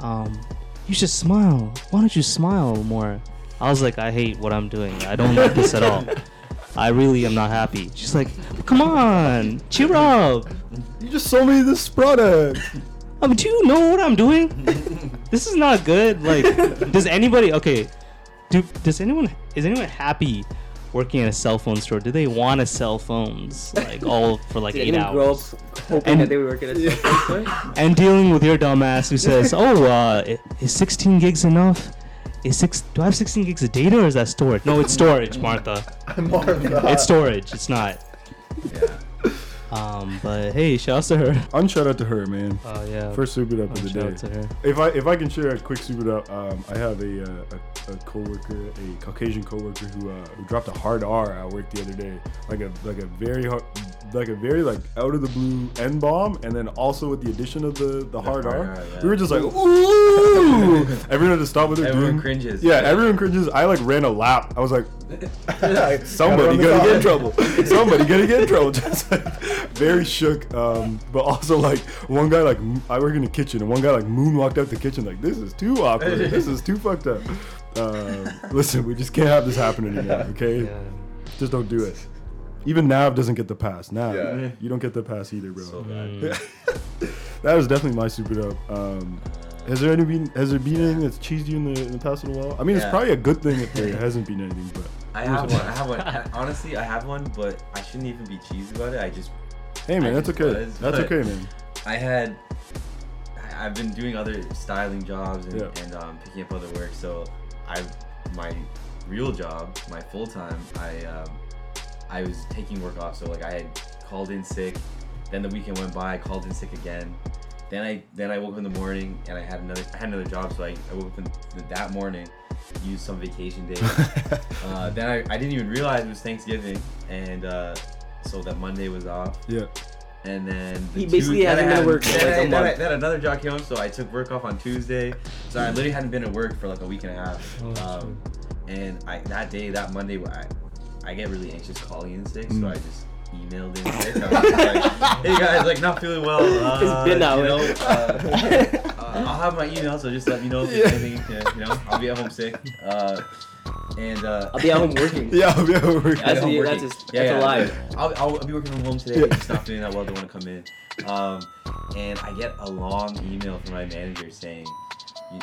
um, you should smile. Why don't you smile more? I was like, I hate what I'm doing. I don't like this at all. I really am not happy. She's like, come on, cheer up. You just sold me this product. Um, do you know what I'm doing? this is not good. Like, does anybody? Okay, do does anyone? Is anyone happy working in a cell phone store? Do they want to sell phones like all for like Did eight anyone grow hours? up hoping And- that they would work at a cell phone store? And dealing with your dumbass who says, "Oh, uh, i- is 16 gigs enough? Is six? Do I have 16 gigs of data or is that storage? No, it's storage, Martha. Martha. It's storage. It's not. Um, but hey, shout out to her. I'm Unshout out to her, man. Oh yeah. First soup it up of the shout day. out to her. If I if I can share a quick soup it up, um, I have a, uh, a a coworker, a Caucasian coworker who uh, who dropped a hard R at work the other day, like a like a very hard, like a very like out of the blue N bomb, and then also with the addition of the the hard R, R, yeah. we were just like ooh. everyone just stopped stop what they're Everyone doing. cringes. Yeah, everyone cringes. I like ran a lap. I was like, somebody gonna get in trouble. Somebody gonna get in trouble. Just like very shook. Um, but also like one guy like I work in the kitchen and one guy like moonwalked out the kitchen like this is too awkward. this is too fucked up. Uh, listen, we just can't have this happen anymore. Okay, Yeah. just don't do it. Even Nav doesn't get the pass. Nav, Yeah. you don't get the pass either, bro. So bad. Mm. that was definitely my super up. Um, has there any been has there been anything that's cheesed you in the, in the past little while? I mean, it's probably a good thing if there hasn't been anything, but I have one. I have one. Honestly, I have one, but I shouldn't even be cheesy about it. I just hey man, I that's okay. was, That's okay, man. I had I- I've been doing other styling jobs and, Yeah. and um, picking up other work. So I my real job, my full time, I um, I was taking work off. So like I had called in sick. Then the weekend went by. I called in sick again. Then I then I woke up in the morning and I had another I had another job. So I, I woke up in that morning, used some vacation days. uh, then I, I didn't even realize it was Thanksgiving, and uh, so that Monday was off. Yeah. And then the He basically Tues- then hasn't I been had- at work Then, like a I, then, I, then another job came up, so I took work off on Tuesday. So I literally hadn't been at work for like a week and a half. Oh, um, and I that day, that Monday, I I get really anxious calling in sick, Mm. so I just emailed in sick. I was like, hey guys, like not feeling well. Uh, It's been that way. know, uh, uh, I'll have my email, so just let me know if there's anything. uh, You know, I'll be at home sick. Uh, and uh, I'll be at home working. Yeah, I'll be at home the- working. that's just- that's a lie. I'll, I'll be working from home today. Yeah. Just not feeling that well. Don't want to come in. Um, and I get a long email from my manager saying, you,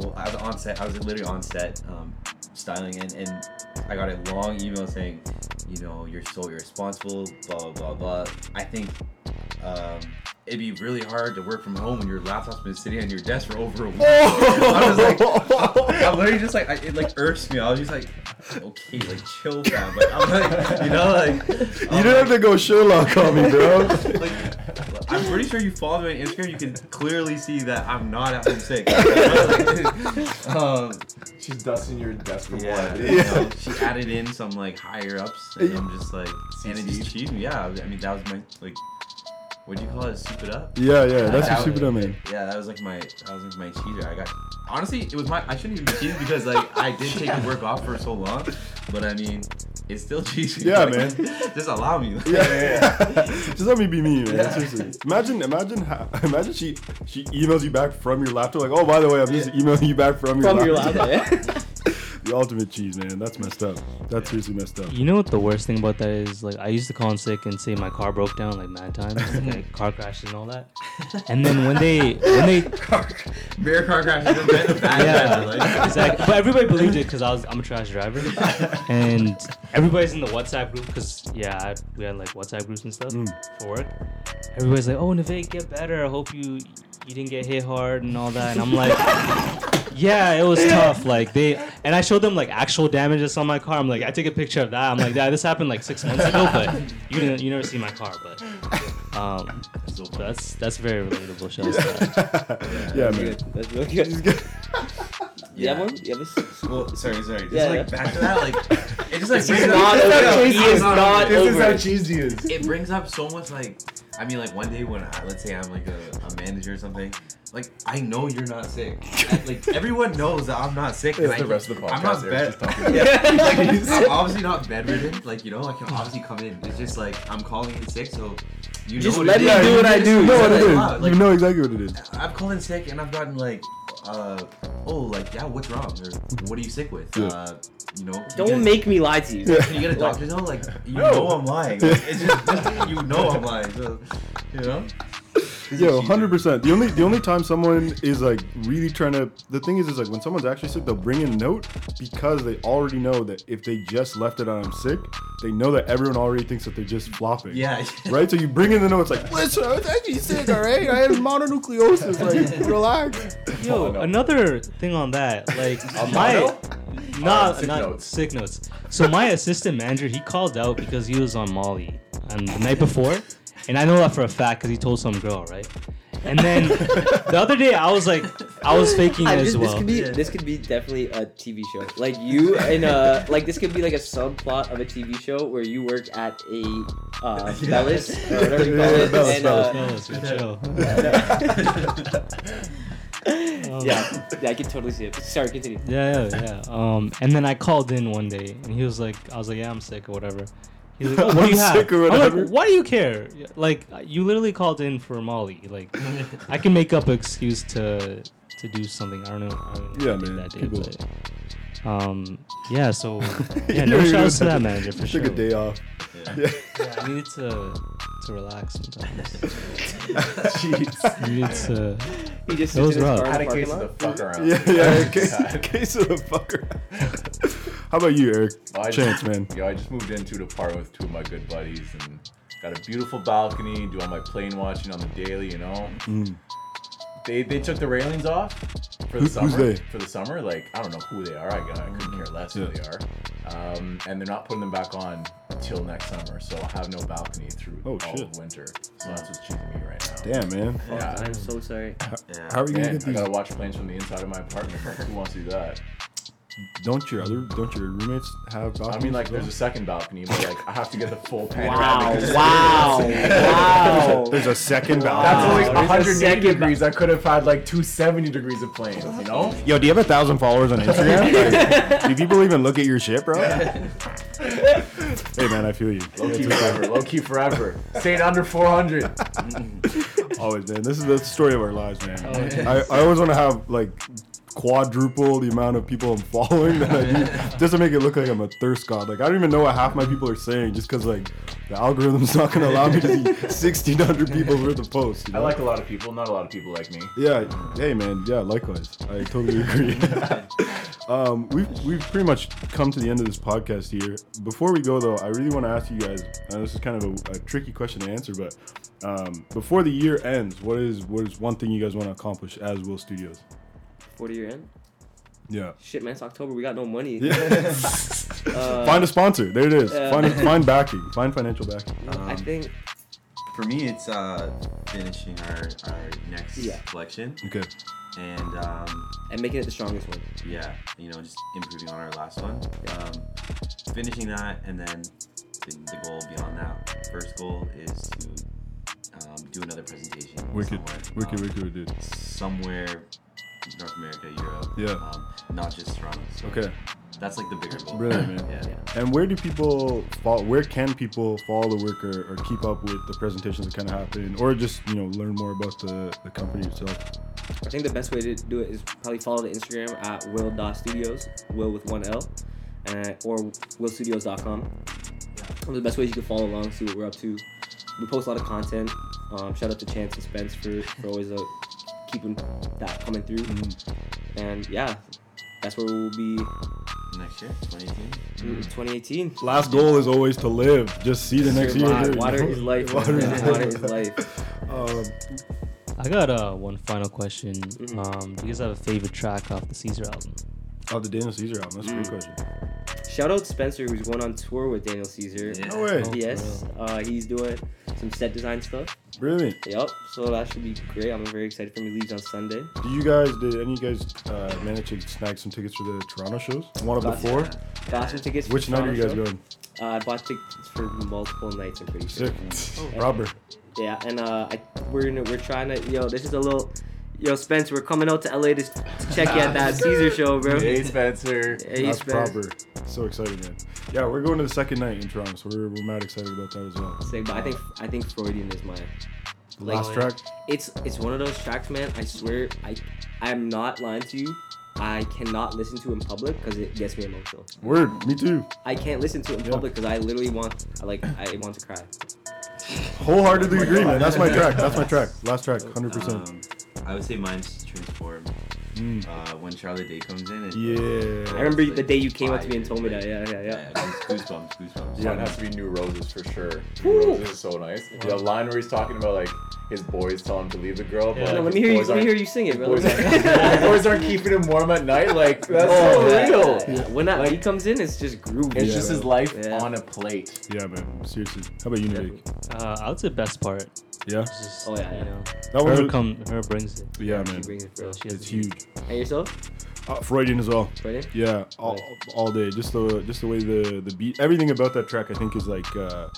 oh, I was on set. I was literally on set um, styling, and, and I got a long email saying, you know, you're so irresponsible. Blah blah blah blah. I think. Um, It'd be really hard to work from home when your laptop's been sitting on your desk for over a week. I was like, I'm literally just like, I, it like irks me. I was just like, okay, like chill, fam. Like I'm like, you know, like You didn't have to go Sherlock on me, bro. like, I'm pretty sure you follow me on Instagram. You can clearly see that I'm not at home sick. um, She's dusting your desk with yeah, blood. you know, she added in some like higher ups, and I'm just like, and it just cheated me. Yeah, I mean that was my like What'd you call it? Soup it up. Yeah, yeah, that's your That super was- dumb man. Yeah, that was like my that was like my cheater. I got honestly, it was my I shouldn't even be cheating because like I did take the work off for so long, but I mean, it's still cheating. Yeah, Like, man. Just allow me. Yeah, yeah, yeah. just let me be me, man. Yeah. Seriously. Imagine, imagine, how, imagine she she emails you back from your laptop, like, oh, by the way, I'm just emailing you back from your From your laptop. Laptop. Yeah. The ultimate cheese, man. That's messed up. That's seriously messed up. You know what the worst thing about that is? Like, I used to call in sick and say my car broke down like mad times, like car crashes and all that. And then when they when they Bear car crash is a bad, bad yeah, driver, like. exactly. But everybody believed it because I was I'm a trash driver, and everybody's in the WhatsApp group because yeah, I, we had like WhatsApp groups and stuff Mm. for work. Everybody's like, "Oh, Navek, get better. I hope you you didn't get hit hard and all that." And I'm like, "Yeah, it was tough." Like they and I showed them like actual damages on my car. I'm like, I take a picture of that. I'm like, "Yeah, this happened like six months ago, but you didn't you never see my car." But um, so that's that's very relatable. Shout out to that. Yeah, That's man. good. That's really good. You have one? You have a s- Well, sorry, sorry. Just Yeah, like yeah. back to that, like it just like This brings is up- not this over. He is it not This is how cheesy he is. it brings up so much like I mean like one day when I, let's say I'm like a, a manager or something like I know you're not sick I- like everyone knows that I'm not sick and It's I the can- rest of the podcast. I'm not Eric's bed yeah like I'm obviously not bedridden like you know I can obviously come in it's just like I'm calling in sick so you Just know what let it me is. do what I do. You know what it Like, is. wow, like, You know exactly what it is. I've called in sick and I've gotten like, uh, oh, like, yeah, what's wrong? Or what are you sick with? Yeah. Uh, you know, you Don't get a- make me lie to you. Can you get a doctor no, Like, you know I'm lying. Like, it's just, just you know I'm lying. So, you know. This is Yo, hundred percent. The only the only time someone is like really trying to the thing is is like when someone's actually sick, they'll bring in note because they already know that if they just left it on I'm sick, they know that everyone already thinks that they're just flopping. Yeah. Right? So you bring in the note, it's like, listen, I was actually sick, alright? I had mononucleosis, like relax. Yo, oh, no. another thing on that, like my mono? not oh, sick not notes. sick notes. So my assistant manager, he called out because he was on Molly and the night before, and I know that for a fact because he told some girl, right? And then the other day, I was like, I was faking I it just- as This well. could be this could be definitely a TV show. Like you in a like this could be like a subplot of a TV show where you work at a uh, Bellis or whatever you call it. Bellis, and, Bellis. uh, Fellas. Um, yeah, yeah, I can totally see it. Sorry, continue. Yeah, yeah, yeah. Um, and then I called in one day, and he was like, I was like, yeah, I'm sick or whatever. He's like, oh, what do I'm you have? or I'm like, why do you care? Like, you literally called in for Molly. Like, I can make up an excuse to to do something. I don't know. I don't know Yeah, I did man, That day, people- but, um, yeah. So, yeah, no don't shout outs to that that. manager for sure. took a day off. Yeah. Yeah, I needed to to relax sometimes. Jeez. I needed to. He just That was sits his rough. in had a case of the lot. fuck around. Yeah, yeah. Yeah. in Case, in case of the fucker. How about you, Eric? Well, I Chance, just, man. Yo, I just moved into an apartment with two of my good buddies and got a beautiful balcony. Do all my plane watching on the daily, you know. Mm. They they took the railings off for the Who- who's summer. they? For the summer, like I don't know who they are. I, got- I couldn't care less who they are. Um, and they're not putting them back on till next summer, so I'll have no balcony through Oh, all shit. of winter. So that's what's cheating me right now. Damn, man. Yeah. I'm so sorry. Yeah. How are you gonna Man, get I gotta watch planes from the inside of my apartment. Who wants to do that? Don't your other don't your roommates have balconies? I mean, like, there's a second balcony, but like, I have to get the full Wow! panoramic. 'cause- Wow! wow! There's a second balcony. That's balcony. only There's a 180 second ba- degrees. I could have had like 270 degrees of planes, you know? Yo, do you have a thousand followers on Instagram? Like, do people even look at your shit, bro? hey, man, I feel you. Low key forever. Low key forever. Stayed under 400. Always, man. This is the story of our lives, man. Oh, I, I always want to have like quadruple the amount of people I'm following that I do, just to make it look like I'm a thirst god. Like I don't even know what half my people are saying, just because like the algorithm's not gonna allow me to see 1,600 people worth of posts. you I like a lot of people. Not a lot of people like me. Yeah, hey man, yeah, likewise. I totally agree. um, we've we've pretty much come to the end of this podcast here. Before we go though, I really want to ask you guys. And this is kind of a, a tricky question to answer, but um, before the year ends, what is what is one thing you guys want to accomplish as Will Studios? 40 year end? Yeah. Shit, man, it's October. We got no money. Yeah. Uh, find a sponsor. There it is. Yeah. Find find backing. Find financial backing. I Um, think For me, it's uh, finishing our, our next Yeah. collection Okay. and um, and making it the strongest one. yeah, you know, just improving on our last one. Um, finishing that, and then the, the goal beyond that. First goal is to um, do another presentation. Wicked, somewhere, wicked, um, wicked, wicked. Somewhere, North America, Europe. Yeah. Um, not just Toronto. So Okay, That's like the bigger goal. brilliant, man. Yeah. yeah. And where do people follow? Where can people follow the work or, or keep up with the presentations that kind of happen, or just you know learn more about the, the company itself? I think the best way to do it is probably follow the Instagram at will studios, will with one L, uh, or willstudios.com. One of the best ways you can follow along, see what we're up to. We post a lot of content. Um, shout out to Chance and Spence for, for always uh, keeping that coming through. And yeah, that's where we'll be Next year, 2018. in 2018. Last goal is always to live. Just see the next year. Survive. there, you Water is life. Water man. is Water life. is life. Um, I got uh one final question. Mm-hmm. Um, do you guys have a favorite track off the Caesar album? oh, the Daniel Caesar album. That's a Mm. great question. Shout out Spencer, who's going on tour with Daniel Caesar. Yeah. No way. Yes, uh, he's doing some set design stuff. Brilliant. Yep. So that should be great. I'm very excited for. He leaves on Sunday. Do you guys? Did any of you guys uh, manage to snag some tickets for the Toronto shows? One of the four. Got some tickets. Which night are you guys Toronto going? Uh, I bought tickets for multiple nights. I'm pretty sure. Sick. Robert. Yeah, and uh, I, we're gonna, we're trying to. Yo, this is a little. Yo, Spence, we're coming out to LA to, to check you at that Caesar show, bro. Hey Spencer. Hey, That's Spence. proper. So exciting, man. Yeah, we're going to the second night in Toronto, so we're, we're mad excited about that as well. Sick, but I think I think Freudian is my. Like, Last track. It's it's one of those tracks, man. I swear, I I'm not lying to you. I cannot listen to in public because it gets me emotional. Word. Me too. I can't listen to it in Yeah. public because I literally want, I like, I want to cry. Wholeheartedly agree, man. That's my track. That's my track. Last track. Hundred percent. Um, I would say mine's Transform. Mm. Uh, when Charlotte Day comes in. And, Yeah. I remember the day you came up to me and told me that. Yeah, yeah, yeah. Yeah, goosebumps, goosebumps. Mine has to be New Roses for sure. New Roses is so nice. The line where he's talking about like his boys tell him to leave the girl, but Yeah. like, No, let his me hear you. boys Let hear you sing it, bro. Boys aren't, boys aren't keeping him warm at night. Like that's Oh, so yeah, real. yeah, yeah. When that Like- beat comes in, it's just groovy. It's Yeah, just his life Yeah. on a plate. Yeah, man. Seriously. How about you, Nick? Uh, I would say best part. Yeah. Just, Oh, yeah, yeah. you know, That one. her was- come, her brings it. Yeah, She man. brings it, bro. She has It's the huge. And yourself, Uh, Freudian as well. Freddie? Yeah, all, all day. Just the just the way the the beat, everything about that track, I think is like uh,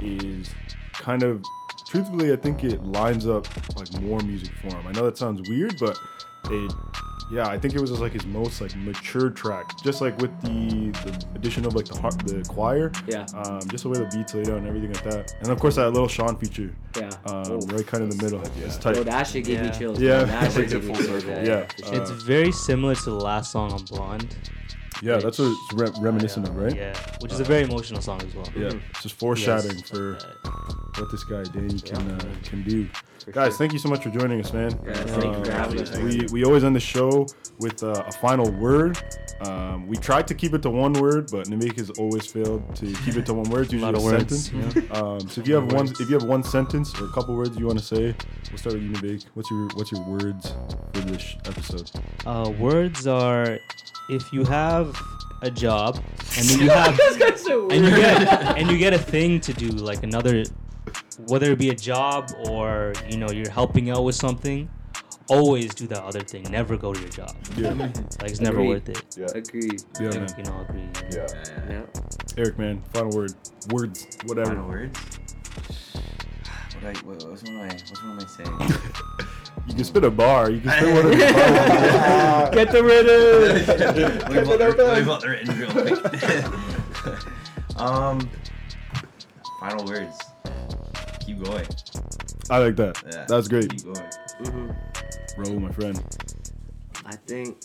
is kind of truthfully, I think it lines up like more music for him. I know that sounds weird, but it. Yeah, I think it was just like his most like mature track, just like with the, the addition of like the har- the choir, Yeah. um, just the way the beats laid out and everything like that, and of course that little Sean feature, Yeah. um, right kind of in the middle. It's tight. Bro, that shit gave me Yeah. chills. Yeah. man. That shit it gave me full chills. circle. Yeah. for sure. Uh, It's very similar to the last song on Blonde. Yeah, that's what it's re- reminiscent of, right? Yeah, which is a very emotional song as well. Yeah, it's just foreshadowing Yes. for what this guy Danny can uh, can do. For Guys, sure. thank you so much for joining us, man. Yeah, thank you for having us. We we always end the show with uh, a final word. Um, we tried to keep it to one word, but Namik has always failed to keep it to one word. It's A usually lot a, words. sentence. Yeah. Um, so if you have one, if you have one sentence or a couple words you want to say, we'll start with you, Namik. What's your what's your words for this episode? Uh, words are if you have a job and then you have so and you get and you get a thing to do like another whether it be a job or you know you're helping out with something always do that other thing never go to your job Yeah, like it's never Agreed. worth it Yeah. Agreed. yeah, you man. know agree Yeah. Yeah. Eric, man, final word, words, whatever. Final words. What I what, what's one of my what's one of my saying? You can spit a bar. You can spit one of the. Get the rhythm. Let me pull the- let me the written real quick. um, final words. Keep going. I like that. Yeah. That's great. Keep going. Mhm. Raul, my friend. I think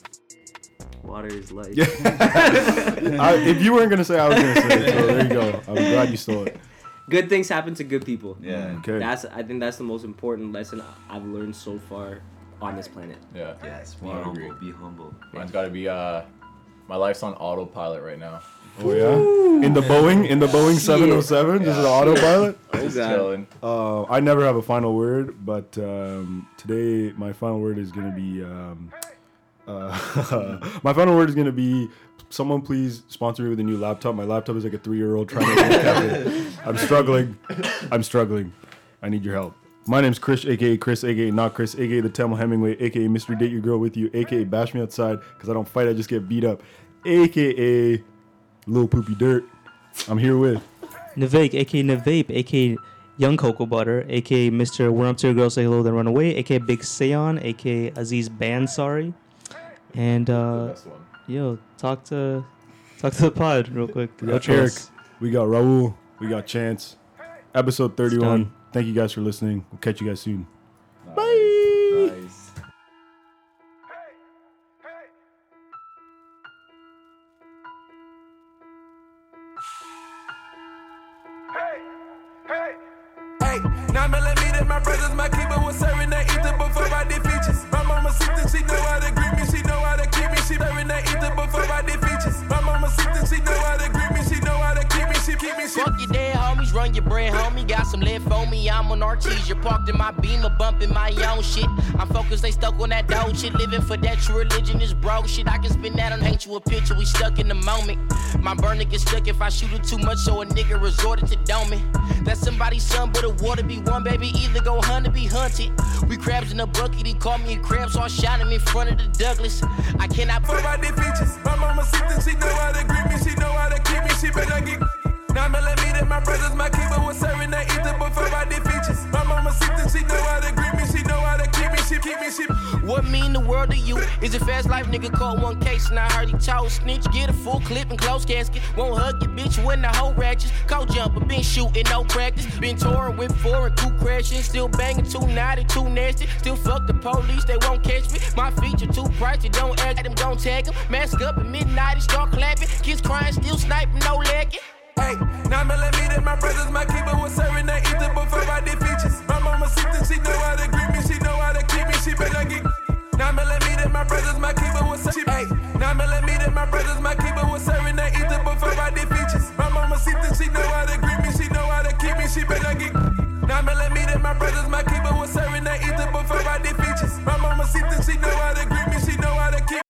water is life. Yeah. I, if you weren't gonna say, I was gonna say. it, So there you go. I'm glad you stole it. Good things happen to good people. Yeah. Okay. That's I think that's the most important lesson I've learned so far on this planet. Yeah. Yes. Be Well, humble. Be humble. Mine's got to be uh, my life's on autopilot right now. Oh yeah. In the Boeing, in the Boeing 707, just an autopilot. Oh Just chilling. Uh, I never have a final word, but um, today my final word is gonna be. Um, uh, my final word is gonna be. Someone please sponsor me with a new laptop. My laptop is like a three-year-old trying to look at it. I'm struggling. I'm struggling. I need your help. My name's Chris, aka Chris, aka not Chris, aka the Tamil Hemingway, aka Mystery Date Your Girl with You, aka Bash Me Outside because I don't fight, I just get beat up, aka Little Poopy Dirt. I'm here with. Navake aka Navape aka Young Cocoa Butter, aka Mr. Run Up to Your Girl, Say Hello, Then Run Away, aka Big Seon, aka Aziz Bansari. And uh, yo, talk to talk to the pod real quick. We got Eric. We got Raul. We got Chance. Episode 31. Thank you guys for listening. We'll catch you guys soon. Bye. In my beamer, bumping my own shit. I'm focused, they stuck on that dope shit. Living for that true religion is broke shit. I can spin that on, paint you a picture, we stuck in the moment. My burner gets stuck if I shoot it too much, so a nigga resorted to doming. That's somebody's son, but a the water be one, baby. Either go hunt or be hunted. We crabs in a bucket, he called me a crab, so I shot him in front of the Douglas. I cannot I did features. My mama sipped she know how to greet me, she know how to keep me, she better get. Nine millimeter, my brothers, my keeper was serving that ether before I did features. My mama sipped she know how to greet me, she know how to keep me, she keep me, she. What mean the world to you? Is it fast life, nigga? Caught one case and I heard he told snitch. Get a full clip and close casket. Won't hug your bitch when the whole ratchets. Cold jumper, been shooting, no practice. Been touring with four and coup crashing. Still banging too naughty, too nasty. Still fuck the police, they won't catch me. My feature too pricey, don't add them, don't tag them. Mask up at midnight and start clapping. Kids crying, still sniping, no lacking. Hey, me that my brothers, my keeper was serving that ether before I did features. My mama sister, she know how to greet me, she know how to keep me, she better get. Nine millimeter, my brothers, my keeper was serving. Hey, nine millimeter, my brothers, my keeper was serving that ether before I did features. My mama sister, she know how to greet me, she know how to keep me, she better get. Now I'm telling me that my brothers, my keeper was serving that ether before I did features. My mama sister, she know how to greet me, she know how to keep